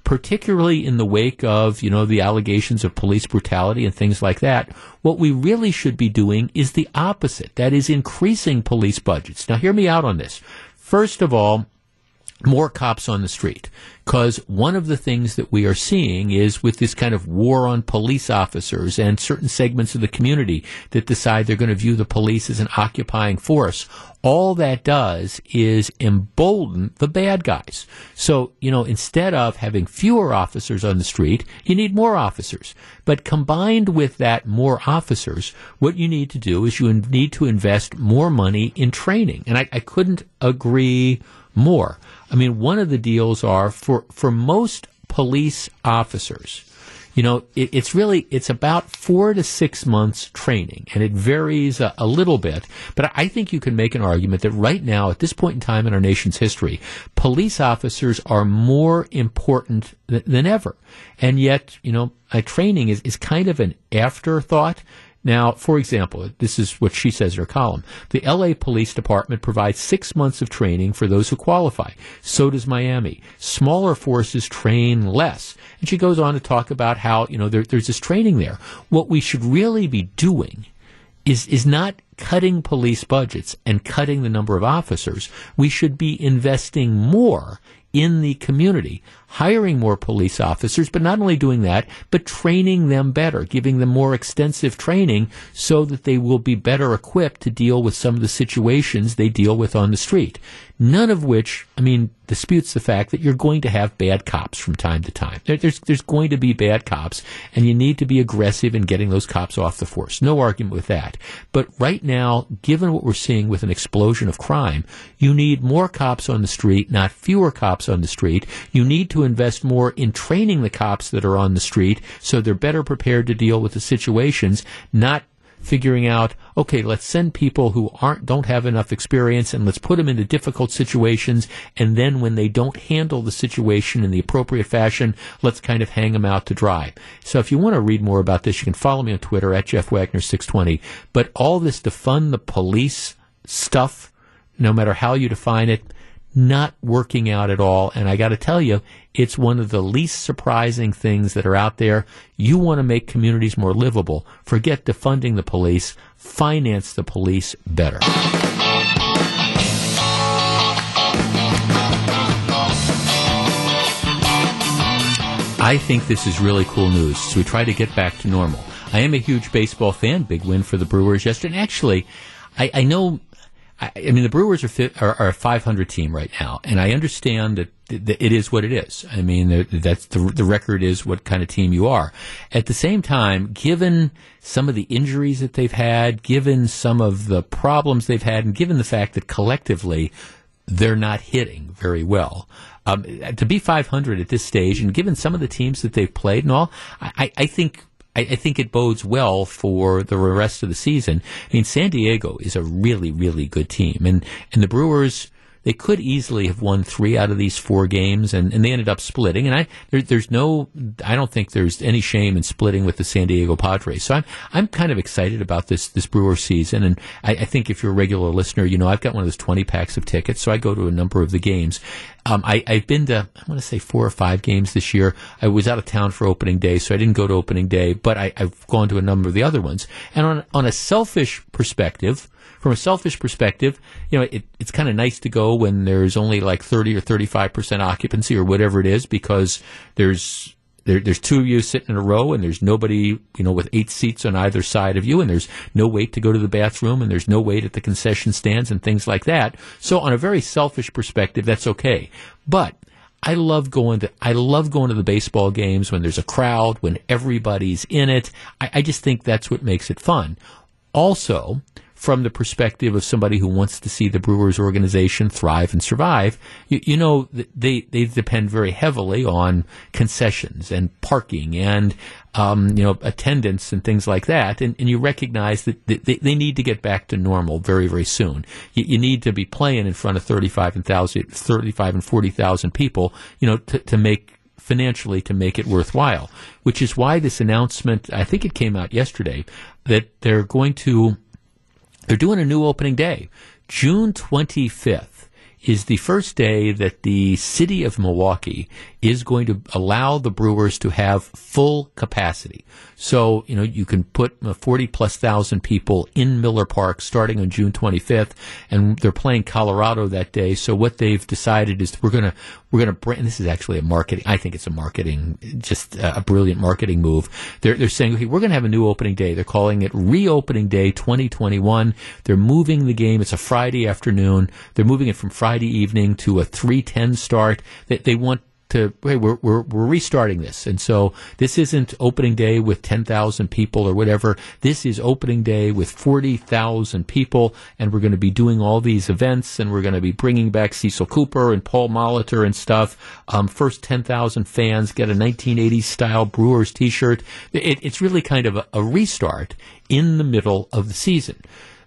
particularly in the wake of, you know, the allegations of police brutality and things like that, what we really should be doing is the opposite. That is increasing police budgets. Now hear me out on this. First of all, more cops on the street. Because one of the things that we are seeing is with this kind of war on police officers and certain segments of the community that decide they're going to view the police as an occupying force, all that does is embolden the bad guys. So, you know, instead of having fewer officers on the street, you need more officers. But combined with that more officers, what you need to do is you need to invest more money in training. And I, I couldn't agree more. I mean, one of the deals are for, for most police officers, you know, it, it's really, it's about four to six months training and it varies a, a, little bit. But I think you can make an argument that right now, at this point in time in our nation's history, police officers are more important th- than ever. And yet, you know, training is, is kind of an afterthought. Now, for example, this is what she says in her column. The LA Police Department provides six months of training for those who qualify. So does Miami. Smaller forces train less. And she goes on to talk about how, you know, there, there's this training there. What we should really be doing is, is not cutting police budgets and cutting the number of officers. We should be investing more in the community, hiring more police officers, but not only doing that, but training them better, giving them more extensive training so that they will be better equipped to deal with some of the situations they deal with on the street. None of which, I mean, disputes the fact that you're going to have bad cops from time to time. There, there's, there's going to be bad cops, and you need to be aggressive in getting those cops off the force. No argument with that. But right now, given what we're seeing with an explosion of crime, you need more cops on the street, not fewer cops on the street. You need to invest more in training the cops that are on the street so they're better prepared to deal with the situations, not figuring out, okay, let's send people who aren't, don't have enough experience and let's put them into difficult situations. And then when they don't handle the situation in the appropriate fashion, let's kind of hang them out to dry. So if you want to read more about this, you can follow me on Twitter at Jeff Wagner 620. But all this to fund the police stuff, no matter how you define it, not working out at all. And I got to tell you, it's one of the least surprising things that are out there. You want to make communities more livable. Forget defunding the police. Finance the police better. I think this is really cool news. So we try to get back to normal. I am a huge baseball fan. Big win for the Brewers yesterday. And actually, I, I know I, I mean, the Brewers are, fi- are, are, a 500 team right now, and I understand that, that it is what it is. I mean, that's the, the record is what kind of team you are. At the same time, given some of the injuries that they've had, given some of the problems they've had, and given the fact that collectively they're not hitting very well, um, to be 500 at this stage, and given some of the teams that they've played and all, I, I think I, I, think it bodes well for the rest of the season. I mean, San Diego is a really, really good team, and and the Brewers they could easily have won three out of these four games, and, and they ended up splitting. And I there, there's no, I don't think there's any shame in splitting with the San Diego Padres. So I'm I'm kind of excited about this this Brewer season, and I, I think if you're a regular listener, you know I've got one of those 20 packs of tickets, so I go to a number of the games. Um, I, have been to, I want to say four or five games this year. I was out of town for opening day, so I didn't go to opening day, but I, I, have gone to a number of the other ones. And on, on a selfish perspective, from a selfish perspective, you know, it, it's kind of nice to go when there's only like 30 or 35% occupancy or whatever it is because there's there, there's two of you sitting in a row and there's nobody, you know, with eight seats on either side of you and there's no wait to go to the bathroom and there's no wait at the concession stands and things like that. So on a very selfish perspective, that's okay. But I love going to I love going to the baseball games when there's a crowd, when everybody's in it. I, I just think that's what makes it fun. Also, from the perspective of somebody who wants to see the Brewers organization thrive and survive, you, you know, they, they depend very heavily on concessions and parking and, um, you know, attendance and things like that. And, and you recognize that they, they need to get back to normal very, very soon. You, you need to be playing in front of 35 and 35 and 40,000 people, you know, to, to make financially to make it worthwhile, which is why this announcement, I think it came out yesterday, that they're going to they're doing a new opening day. June 25th is the first day that the city of Milwaukee is going to allow the Brewers to have full capacity. So, you know, you can put uh, 40 plus thousand people in Miller Park starting on June 25th, and they're playing Colorado that day. So what they've decided is we're going to, we're going to bring, this is actually a marketing, I think it's a marketing, just a brilliant marketing move. They're, they're saying, okay, we're going to have a new opening day. They're calling it Reopening Day 2021. They're moving the game. It's a Friday afternoon. They're moving it from Friday evening to a 310 start. They, they want to hey we're, we're we're restarting this. And so this isn't opening day with 10,000 people or whatever. This is opening day with 40,000 people and we're going to be doing all these events and we're going to be bringing back Cecil Cooper and Paul Molitor and stuff. Um, first 10,000 fans get a 1980s style Brewers t-shirt. It, it's really kind of a, a restart in the middle of the season.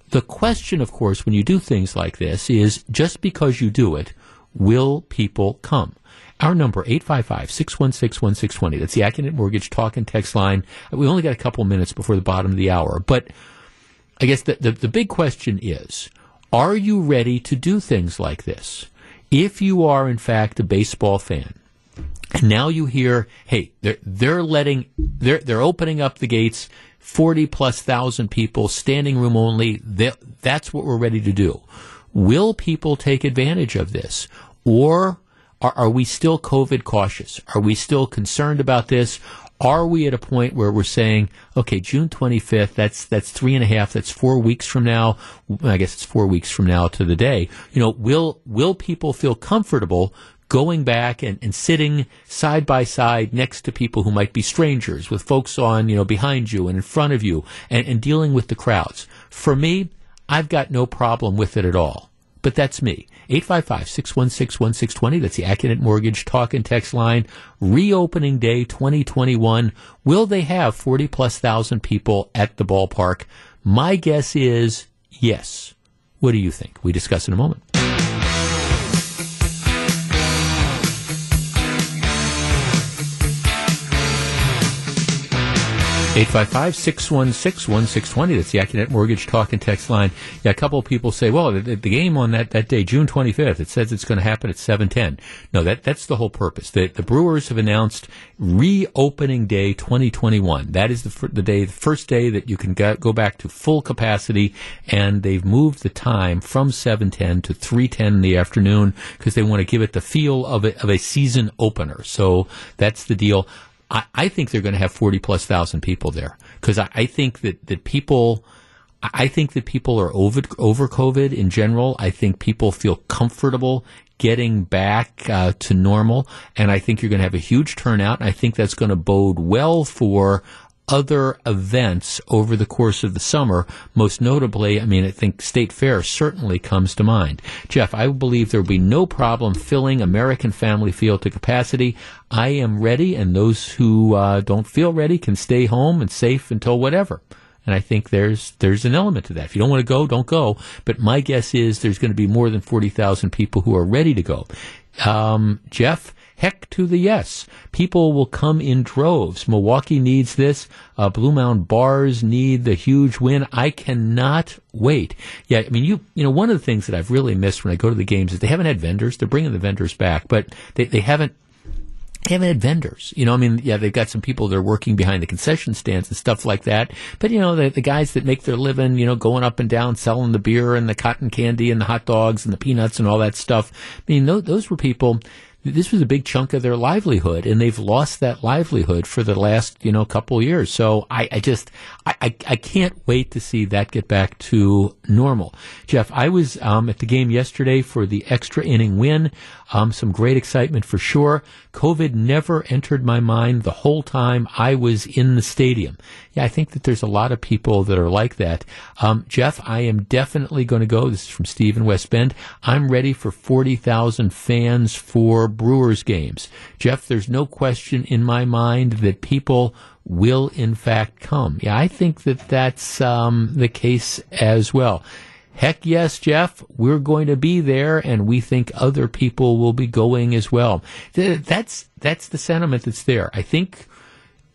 The question of course when you do things like this is just because you do it will people come our number, 855-616-1620. That's the Accunet Mortgage talk and text line. We only got a couple minutes before the bottom of the hour. But I guess the, the, the big question is, are you ready to do things like this? If you are, in fact, a baseball fan, and now you hear, hey, they're, they're letting, they're, they're opening up the gates, 40 plus thousand people, standing room only. That's what we're ready to do. Will people take advantage of this? Or are, are we still COVID cautious? Are we still concerned about this? Are we at a point where we're saying, okay, June 25th, that's, that's three and a half, that's four weeks from now. I guess it's four weeks from now to the day. You know, will, will people feel comfortable going back and, and sitting side by side next to people who might be strangers with folks on, you know, behind you and in front of you and, and dealing with the crowds? For me, I've got no problem with it at all. But that's me. 855-616-1620. That's the Accunet Mortgage talk and text line. Reopening day 2021. Will they have 40 plus thousand people at the ballpark? My guess is yes. What do you think? We discuss in a moment. 855 616 1620. That's the Accunet Mortgage Talk and Text line. Yeah, a couple of people say, well, the, the, game on that, that day, June 25th, it says it's going to happen at 710. No, that, that's the whole purpose. The, the Brewers have announced reopening day 2021. That is the, the day, the first day that you can go, go back to full capacity, and they've moved the time from 710 to 310 in the afternoon because they want to give it the feel of a, of a season opener. So that's the deal. I, I think they're going to have 40 plus thousand people there because I, I think that, that people, I think that people are over, over COVID in general. I think people feel comfortable getting back uh, to normal. And I think you're going to have a huge turnout. I think that's going to bode well for other events over the course of the summer. Most notably, I mean, I think State Fair certainly comes to mind. Jeff, I believe there will be no problem filling American Family Field to capacity. I am ready, and those who uh, don't feel ready can stay home and safe until whatever. And I think there's there's an element to that. If you don't want to go, don't go. But my guess is there's going to be more than forty thousand people who are ready to go. Um, Jeff, Heck to the yes. People will come in droves. Milwaukee needs this. Uh, Blue Mound bars need the huge win. I cannot wait. Yeah, I mean, you you know, one of the things that I've really missed when I go to the games is they haven't had vendors. They're bringing the vendors back, but they, they haven't they haven't had vendors. You know, I mean, yeah, they've got some people that are working behind the concession stands and stuff like that. But, you know, the, the guys that make their living, you know, going up and down, selling the beer and the cotton candy and the hot dogs and the peanuts and all that stuff. I mean, those, those were people this was a big chunk of their livelihood, and they've lost that livelihood for the last you know couple years. So I, I just I, I, I can't wait to see that get back to normal. Jeff, I was um, at the game yesterday for the extra inning win. Um, some great excitement for sure. COVID never entered my mind the whole time I was in the stadium. Yeah, I think that there's a lot of people that are like that. Um, Jeff, I am definitely going to go. This is from Steve in West Bend. I'm ready for 40,000 fans for Brewers games. Jeff, there's no question in my mind that people will in fact come. Yeah, I think that that's um, the case as well. Heck yes, Jeff, we're going to be there, and we think other people will be going as well. That's that's the sentiment that's there. I think,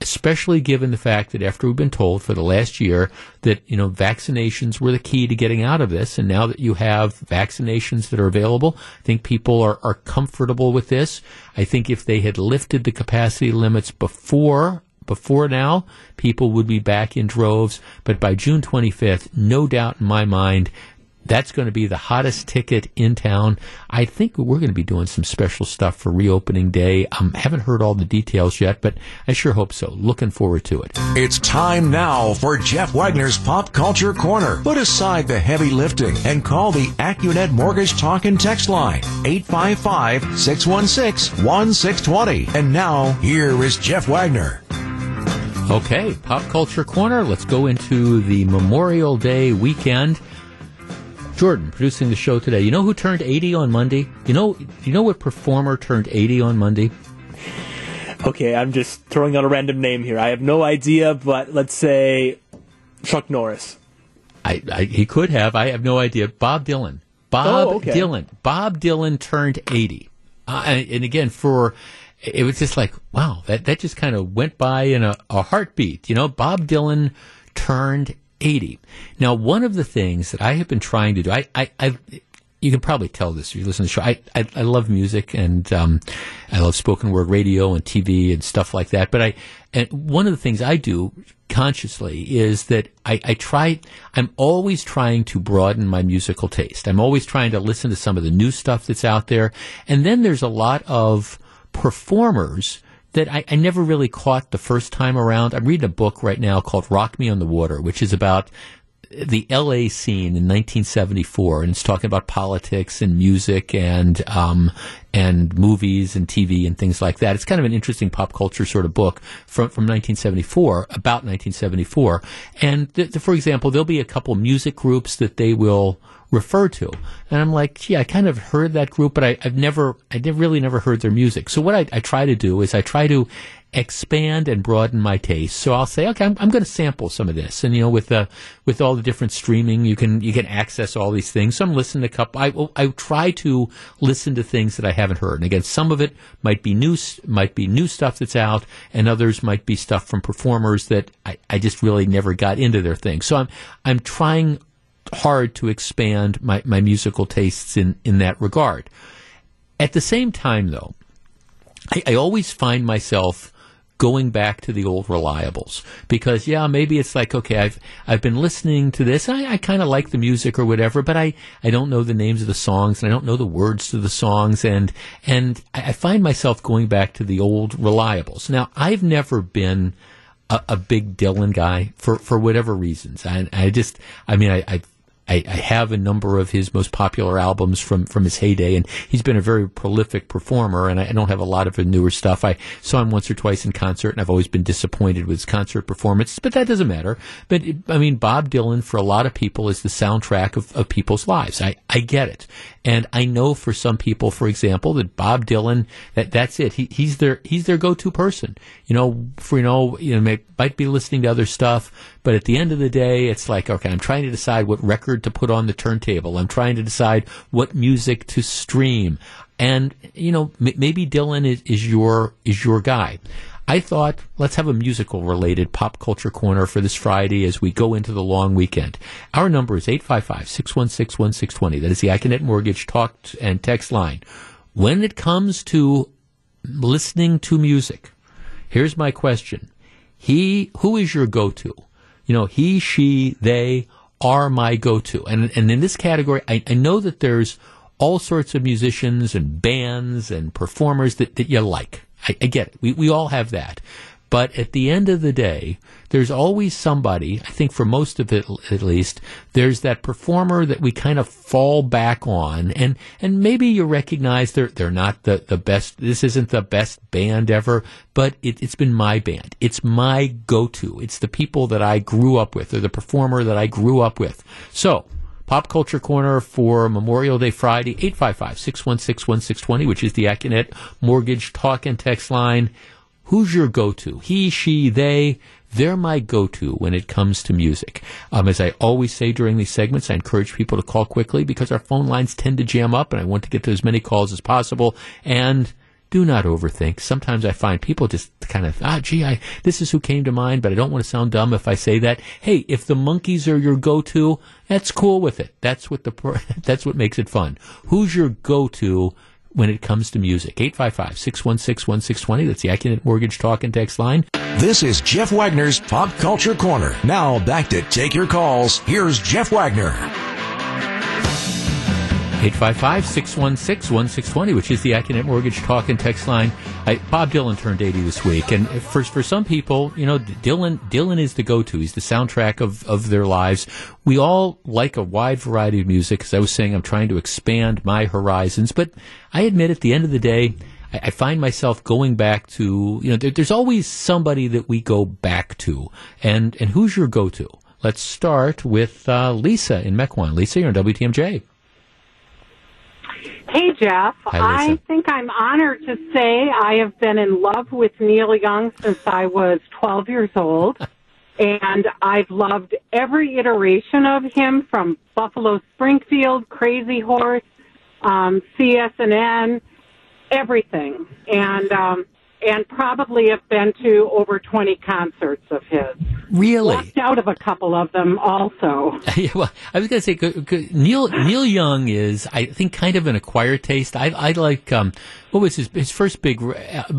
especially given the fact that after we've been told for the last year that you know vaccinations were the key to getting out of this, and now that you have vaccinations that are available, I think people are, are comfortable with this. I think if they had lifted the capacity limits before before now, people would be back in droves, but by June 25th, no doubt in my mind, that's going to be the hottest ticket in town. I think we're going to be doing some special stuff for reopening day. I um, haven't heard all the details yet, but I sure hope so. Looking forward to it. It's time now for Jeff Wagner's Pop Culture Corner. Put aside the heavy lifting and call the AccuNet Mortgage Talk and Text line 855 616 1620. And now, here is Jeff Wagner. Okay, Pop Culture Corner. Let's go into the Memorial Day weekend. Jordan producing the show today. You know who turned 80 on Monday? You know you know what performer turned 80 on Monday? Okay, I'm just throwing out a random name here. I have no idea, but let's say Chuck Norris. I, I he could have. I have no idea. Bob Dylan. Bob Oh, okay. Dylan. Bob Dylan turned 80. Uh, and, and again, for it was just like, wow, that, that just kind of went by in a, a heartbeat. You know, Bob Dylan turned 80. Now, one of the things that I have been trying to do, I, I, I you can probably tell this if you listen to the show. I, I, I love music and um, I love spoken word radio and TV and stuff like that. But I, and one of the things I do consciously is that I, I try, I'm always trying to broaden my musical taste. I'm always trying to listen to some of the new stuff that's out there. And then there's a lot of performers that I, I, never really caught the first time around. I'm reading a book right now called Rock Me on the Water, which is about the LA scene in 1974, and it's talking about politics and music and um, and movies and TV and things like that. It's kind of an interesting pop culture sort of book from from 1974 about 1974. And th- th- for example, there'll be a couple music groups that they will refer to. And I'm like, gee, I kind of heard that group, but I, have never, I really never heard their music. So what I, I, try to do is I try to expand and broaden my taste. So I'll say, okay, I'm, I'm going to sample some of this. And, you know, with the, with all the different streaming, you can, you can access all these things. So I'm listening to a couple, I, I try to listen to things that I haven't heard. And again, some of it might be new, might be new stuff that's out and others might be stuff from performers that I, I just really never got into their thing. So I'm, I'm trying hard to expand my, my musical tastes in, in that regard. At the same time, though, I, I always find myself going back to the old reliables. Because yeah maybe it's like okay I've I've been listening to this. I, I kind of like the music or whatever but I I don't know the names of the songs and I don't know the words to the songs and and I, I find myself going back to the old reliables. Now I've never been a, a big Dylan guy for for whatever reasons. I I just I mean I, I I, I, have a number of his most popular albums from, from his heyday, and he's been a very prolific performer. And I, I, don't have a lot of his newer stuff. I saw him once or twice in concert, and I've always been disappointed with his concert performance. But that doesn't matter. But I mean, Bob Dylan for a lot of people is the soundtrack of, of people's lives. I, I get it, and I know for some people, for example, that Bob Dylan that that's it. He, he's their he's their go to person. You know, for you know, you know, may, might be listening to other stuff, but at the end of the day, it's like okay, I'm trying to decide what record to put on the turntable. I'm trying to decide what music to stream. And, you know, m- maybe Dylan is, is your, is your guy. I thought let's have a musical related pop culture corner for this Friday as we go into the long weekend. Our number is 855-616-1620. That is the Accunet Mortgage talk and text line. When it comes to listening to music, here's my question. He, who is your go-to? You know, he, she, they, are my go-to. And, and in this category, I, I know that there's all sorts of musicians and bands and performers that, that you like. I, I get it. We, we all have that. But at the end of the day, there's always somebody, I think for most of it at least, there's that performer that we kind of fall back on. And, and maybe you recognize they're, they're not the, the best, this isn't the best band ever, but it, it's been my band. It's my go-to. It's the people that I grew up with or the performer that I grew up with. So, Pop Culture Corner for Memorial Day Friday, 855-616-1620, which is the Accunet Mortgage Talk and Text line. Who's your go-to? He, she, they. They're my go-to when it comes to music. Um, as I always say during these segments, I encourage people to call quickly because our phone lines tend to jam up and I want to get to as many calls as possible. And do not overthink. Sometimes I find people just kind of, ah, gee, I, this is who came to mind, but I don't want to sound dumb if I say that. Hey, if the Monkees are your go-to, that's cool with it. That's what the, that's what makes it fun. Who's your go-to when it comes to music? 855-616-1620. That's the Accunet Mortgage Talk and Text line. This is Jeff Wagner's Pop Culture Corner. Now back to take your calls. Here's Jeff Wagner. 855-616-1620, which is the Accunet Mortgage Talk and Text line. I, Bob Dylan turned 80 this week, and for, for some people, you know, Dylan Dylan is the go-to. He's the soundtrack of, of their lives. We all like a wide variety of music. As I was saying, I'm trying to expand my horizons, but I admit at the end of the day, I, I find myself going back to, you know, there, there's always somebody that we go back to, and and who's your go-to? Let's start with uh, Lisa in Mequon. Lisa, you're on WTMJ. Hey, Jeff. Hi, I think I'm honored to say I have been in love with Neil Young since I was 12 years old. and I've loved every iteration of him from Buffalo Springfield, Crazy Horse, um, CSNN, everything. And, um, and probably have been to over 20 concerts of his. Really? Left out of a couple of them also. yeah, well, I was going to say Neil Neil Young is, I think, kind of an acquired taste. I, I like um, what was his his first big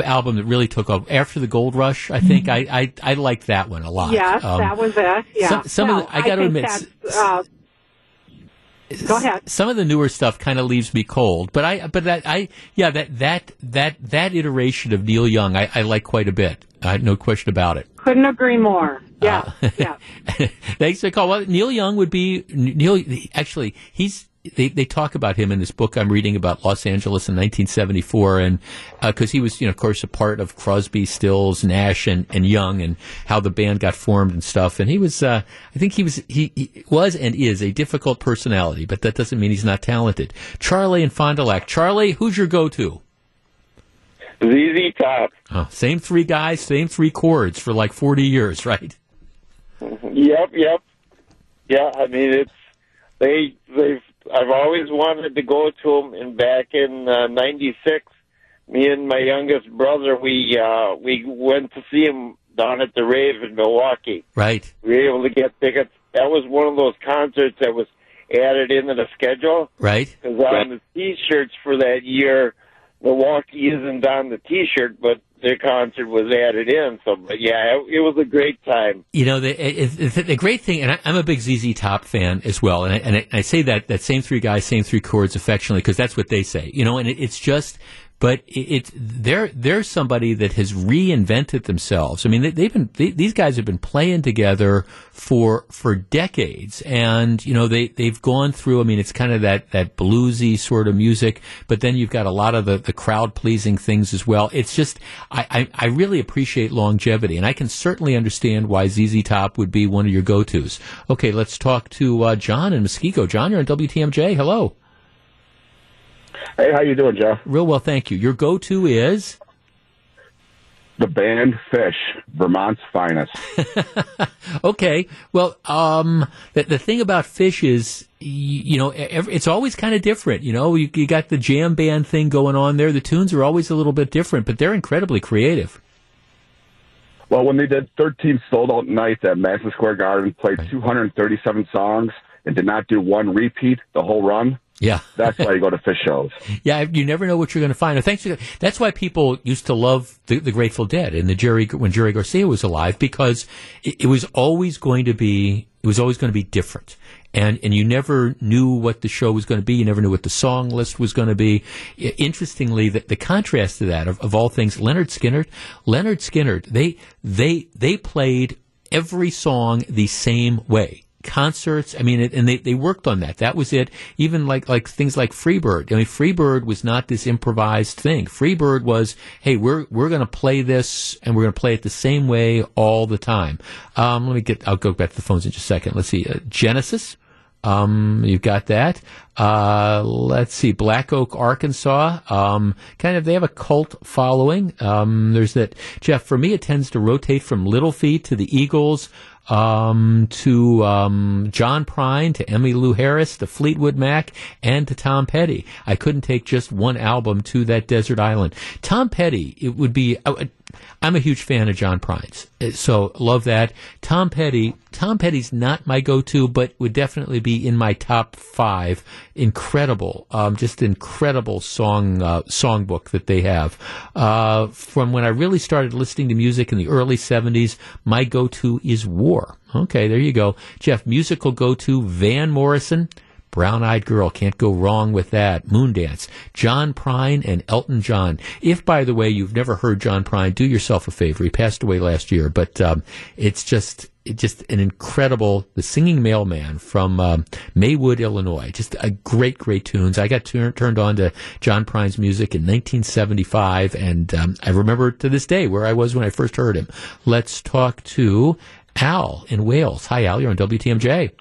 album that really took off after the Gold Rush. I think mm-hmm. I, I I liked that one a lot. Yes, um, that was it. Yeah. Some, some no, of the, I got to admit. Uh, Go ahead. Some of the newer stuff kind of leaves me cold, but I, but that, I, yeah, that, that, that, that iteration of Neil Young, I, I like quite a bit. Uh, no question about it. Couldn't agree more. Yeah, uh, yeah. Thanks for the call. Well, Neil Young would be Neil. Actually, he's they, they talk about him in this book I'm reading about Los Angeles in 1974, and because uh, he was, you know, of course, a part of Crosby, Stills, Nash, and, and Young, and how the band got formed and stuff. And he was, uh, I think he was, he, he, was and is a difficult personality, but that doesn't mean he's not talented. Charlie and Fond du Lac. Charlie, who's your go-to? ZZ Top. Oh, same three guys, same three chords for like 40 years, right? Yep, yep. Yeah, I mean it's they they've I've always wanted to go to them. And back in uh, '96, me and my youngest brother we uh, we went to see him down at the Rave in Milwaukee. Right. We were able to get tickets. That was one of those concerts that was added into the schedule. Right. Because on the T-shirts for that year, Milwaukee isn't on the T-shirt, but the concert was added in. So, but yeah, it, it was a great time. You know, the, it, the great thing, and I, am a big ZZ Top fan as well, and I, and I, I, say that that same three guys, same three chords affectionately because that's what they say. You know, and it's just but it's they're they're somebody that has reinvented themselves. I mean, they, have been they, these guys have been playing together for for decades, and you know they they've gone through. I mean, it's kind of that that bluesy sort of music, but then you've got a lot of the, the crowd pleasing things as well. It's just I, I, I really appreciate longevity, and I can certainly understand why ZZ Top would be one of your go tos. Okay, let's talk to uh, John in Muskego. John, you're on WTMJ. Hello. Hey, how you doing, Jeff? Real well, thank you. Your go-to is the band Phish, Vermont's finest. okay. Well, um, the, the thing about Phish is, you, you know, it's always kind of different. You know, you, you got the jam band thing going on there. The tunes are always a little bit different, but they're incredibly creative. Well, when they did 13 sold out nights at Madison Square Garden, played 237 songs, and did not do one repeat the whole run, yeah, that's why you go to Phish shows. Yeah, you never know what you're going to find. thanks. To, that's why people used to love the, the, Grateful Dead and the Jerry when Jerry Garcia was alive because it, it was always going to be it was always going to be different and and you never knew what the show was going to be. You never knew what the song list was going to be. Interestingly, the, the contrast to that of, of all things, Lynyrd Skynyrd, Lynyrd Skynyrd, they they they played every song the same way. Concerts, I mean, it, and they, they worked on that. That was it. Even like like things like Freebird. I mean, Freebird was not this improvised thing. Freebird was, hey, we're we're going to play this, and we're going to play it the same way all the time. Um, let me get. I'll go back to the phones in just a second. Let's see. Uh, Genesis. Um, you've got that. Uh, let's see, Black Oak, Arkansas. Um, kind of, they have a cult following. Um, there's that, Jeff, for me, it tends to rotate from Little Feat to the Eagles, um, to, um, John Prine, to Emmylou Harris, to Fleetwood Mac, and to Tom Petty. I couldn't take just one album to that desert island. Tom Petty, it would be, uh, I'm a huge fan of John Prine's, Uh, so love that. Tom Petty, Tom Petty's not my go-to, but would definitely be in my top five. Incredible, um, just incredible song uh, songbook that they have. Uh, from when I really started listening to music in the early '70s, my go-to is War. Okay, there you go, Jeff. Musical go-to Van Morrison. Brown Eyed Girl, can't go wrong with that. Moondance, John Prine and Elton John. If, by the way, you've never heard John Prine, do yourself a favor. He passed away last year, but um, it's just just an incredible. The Singing Mailman from um, Maywood, Illinois. Just a great, great tunes. I got tur- turned on to John Prine's music in 1975, and um, I remember to this day where I was when I first heard him. Let's talk to Al in Wales. Hi, Al. You're on WTMJ.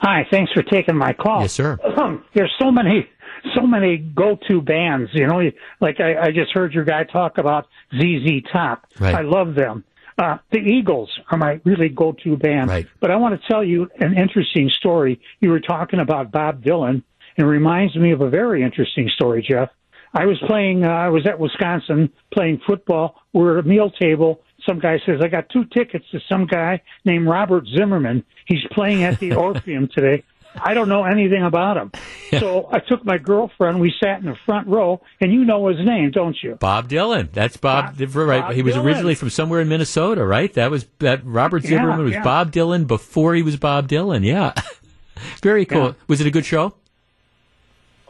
Hi, thanks for taking my call. Yes, sir. There's so many, so many go-to bands. You know, like I, I just heard your guy talk about ZZ Top. Right. I love them. Uh, the Eagles are my really go-to band. Right. But I want to tell you an interesting story. You were talking about Bob Dylan, and it reminds me of a very interesting story, Jeff. I was playing. Uh, I was at Wisconsin playing football. We're at a meal table. Some guy says, "I got two tickets to some guy named Robert Zimmerman. He's playing at the Orpheum today." I don't know anything about him. So I took my girlfriend. We sat in the front row, and you know his name, don't you? Bob Dylan. That's Bob. right. Bob he was Dylan. originally from somewhere in Minnesota, right? That was that. Robert Yeah, Zimmerman was yeah. Bob Dylan before he was Bob Dylan. Yeah, very cool. Yeah. Was it a good show?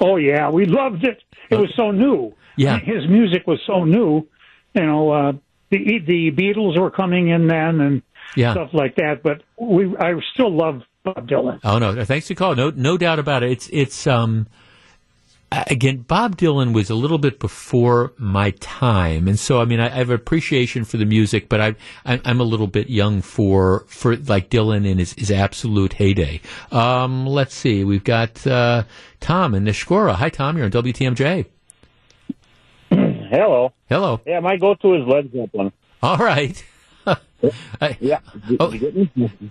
Oh yeah, we loved it. It was so new. Yeah. his music was so new. You know, uh, the the Beatles were coming in then and Yeah. stuff like that. But we, I still love Bob Dylan. Oh no, thanks for calling. No, no doubt about it. It's it's um again, Bob Dylan was a little bit before my time, and so I mean, I, I have appreciation for the music, but I, I I'm a little bit young for for like Dylan in his, his absolute heyday. Um, let's see, we've got uh, Tom in Neshkoro. Hi, Tom. You're on WTMJ. Hello. Hello. Yeah, my go-to is Led Zeppelin. All right. yeah. Oh.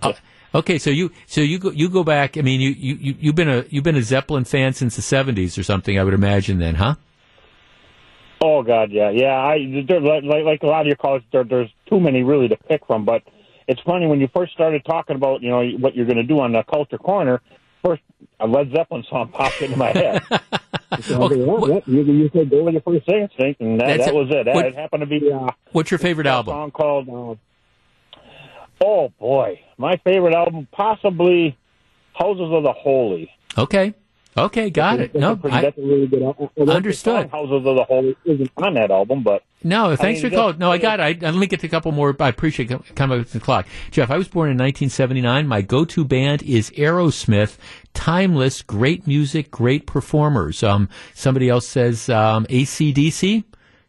Uh, okay, so you so you go you go back. I mean, you you you've been a you've been a Zeppelin fan since the seventies or something. I would imagine then, huh? Oh God, yeah, yeah. I there, like like like a lot of your callers, there, there's too many really to pick from. But it's funny when you first started talking about you know what you're going to do on the Culture Corner. First, a Led Zeppelin song popped into my head. So I go, what, what? You, you said go with your first instinct, and that, that was it. That What- it happened to be. Uh, What's your favorite album? song called. Uh, oh boy, my favorite album possibly Houses of the Holy. Okay. Okay, got it. That's No, a pretty, I, that's a really good album. Well, Understood. Houses of the Holy isn't on that album, but no. Thanks I for calling. No, I got it. I, I'll link it to a couple more. I appreciate it. Come up with the clock. Jeff, I was born in 1979. My go-to band is Aerosmith. Timeless, great music, great performers. Um, somebody else says um, AC/DC.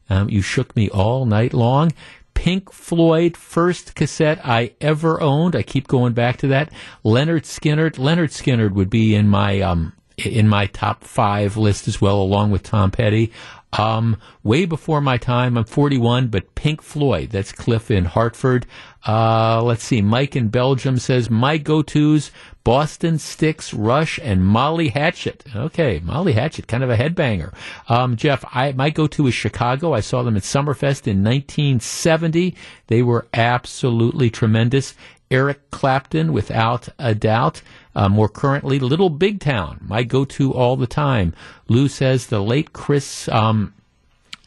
Um, you shook me all night long. Pink Floyd, first cassette I ever owned. I keep going back to that. Lynyrd Skynyrd. Lynyrd Skynyrd would be in my um, in my top five list as well, along with Tom Petty. Um, way before my time. I'm 41, but Pink Floyd. That's Cliff in Hartford. Uh, let's see. Mike in Belgium says my go-tos: Boston Styx, Rush, and Molly Hatchet. Okay, Molly Hatchet, kind of a headbanger. Um, Jeff, I my go-to is Chicago. I saw them at Summerfest in 1970. They were absolutely tremendous. Eric Clapton, without a doubt. Uh, more currently, Little Big Town, my go-to all the time. Lou says the late Chris um,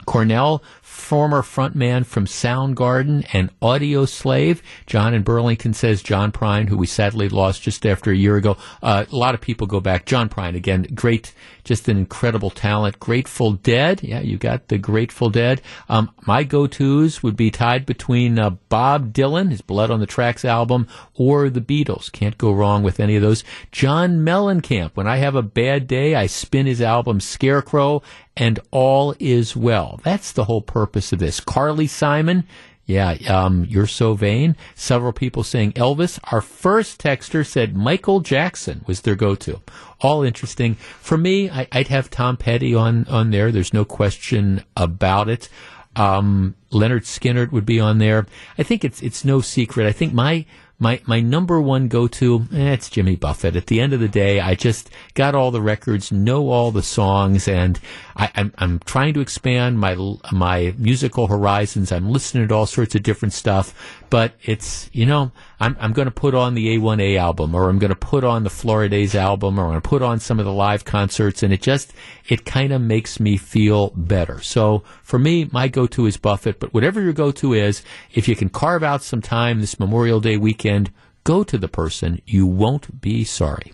Cornell, former frontman from Soundgarden and Audioslave. John in Burlington says John Prine, who we sadly lost just after a year ago. Uh, a lot of people go back. John Prine, again, great, just an incredible talent. Grateful Dead. Yeah, you got the Grateful Dead. Um, my go-tos would be tied between uh, Bob Dylan, his Blood on the Tracks album, or the Beatles. Can't go wrong with any of those. John Mellencamp. When I have a bad day, I spin his album Scarecrow and all is well. That's the whole purpose of this. Carly Simon, yeah, um, you're so vain. Several people saying Elvis. Our first texter said Michael Jackson was their go-to. All interesting. For me, I, would have Tom Petty on, on there. There's no question about it. Um, Lynyrd Skynyrd would be on there. I think it's, it's no secret. I think my, my my number one go to eh, it's Jimmy Buffett. At the end of the day, I just got all the records, know all the songs, and I, I'm, I'm trying to expand my my musical horizons. I'm listening to all sorts of different stuff, but it's you know I'm I'm going to put on the A1A album, or I'm going to put on the Floridays album, or I'm going to put on some of the live concerts, and it just it kind of makes me feel better. So for me, my go to is Buffett. But whatever your go to is, if you can carve out some time this Memorial Day weekend, go to the person. You won't be sorry.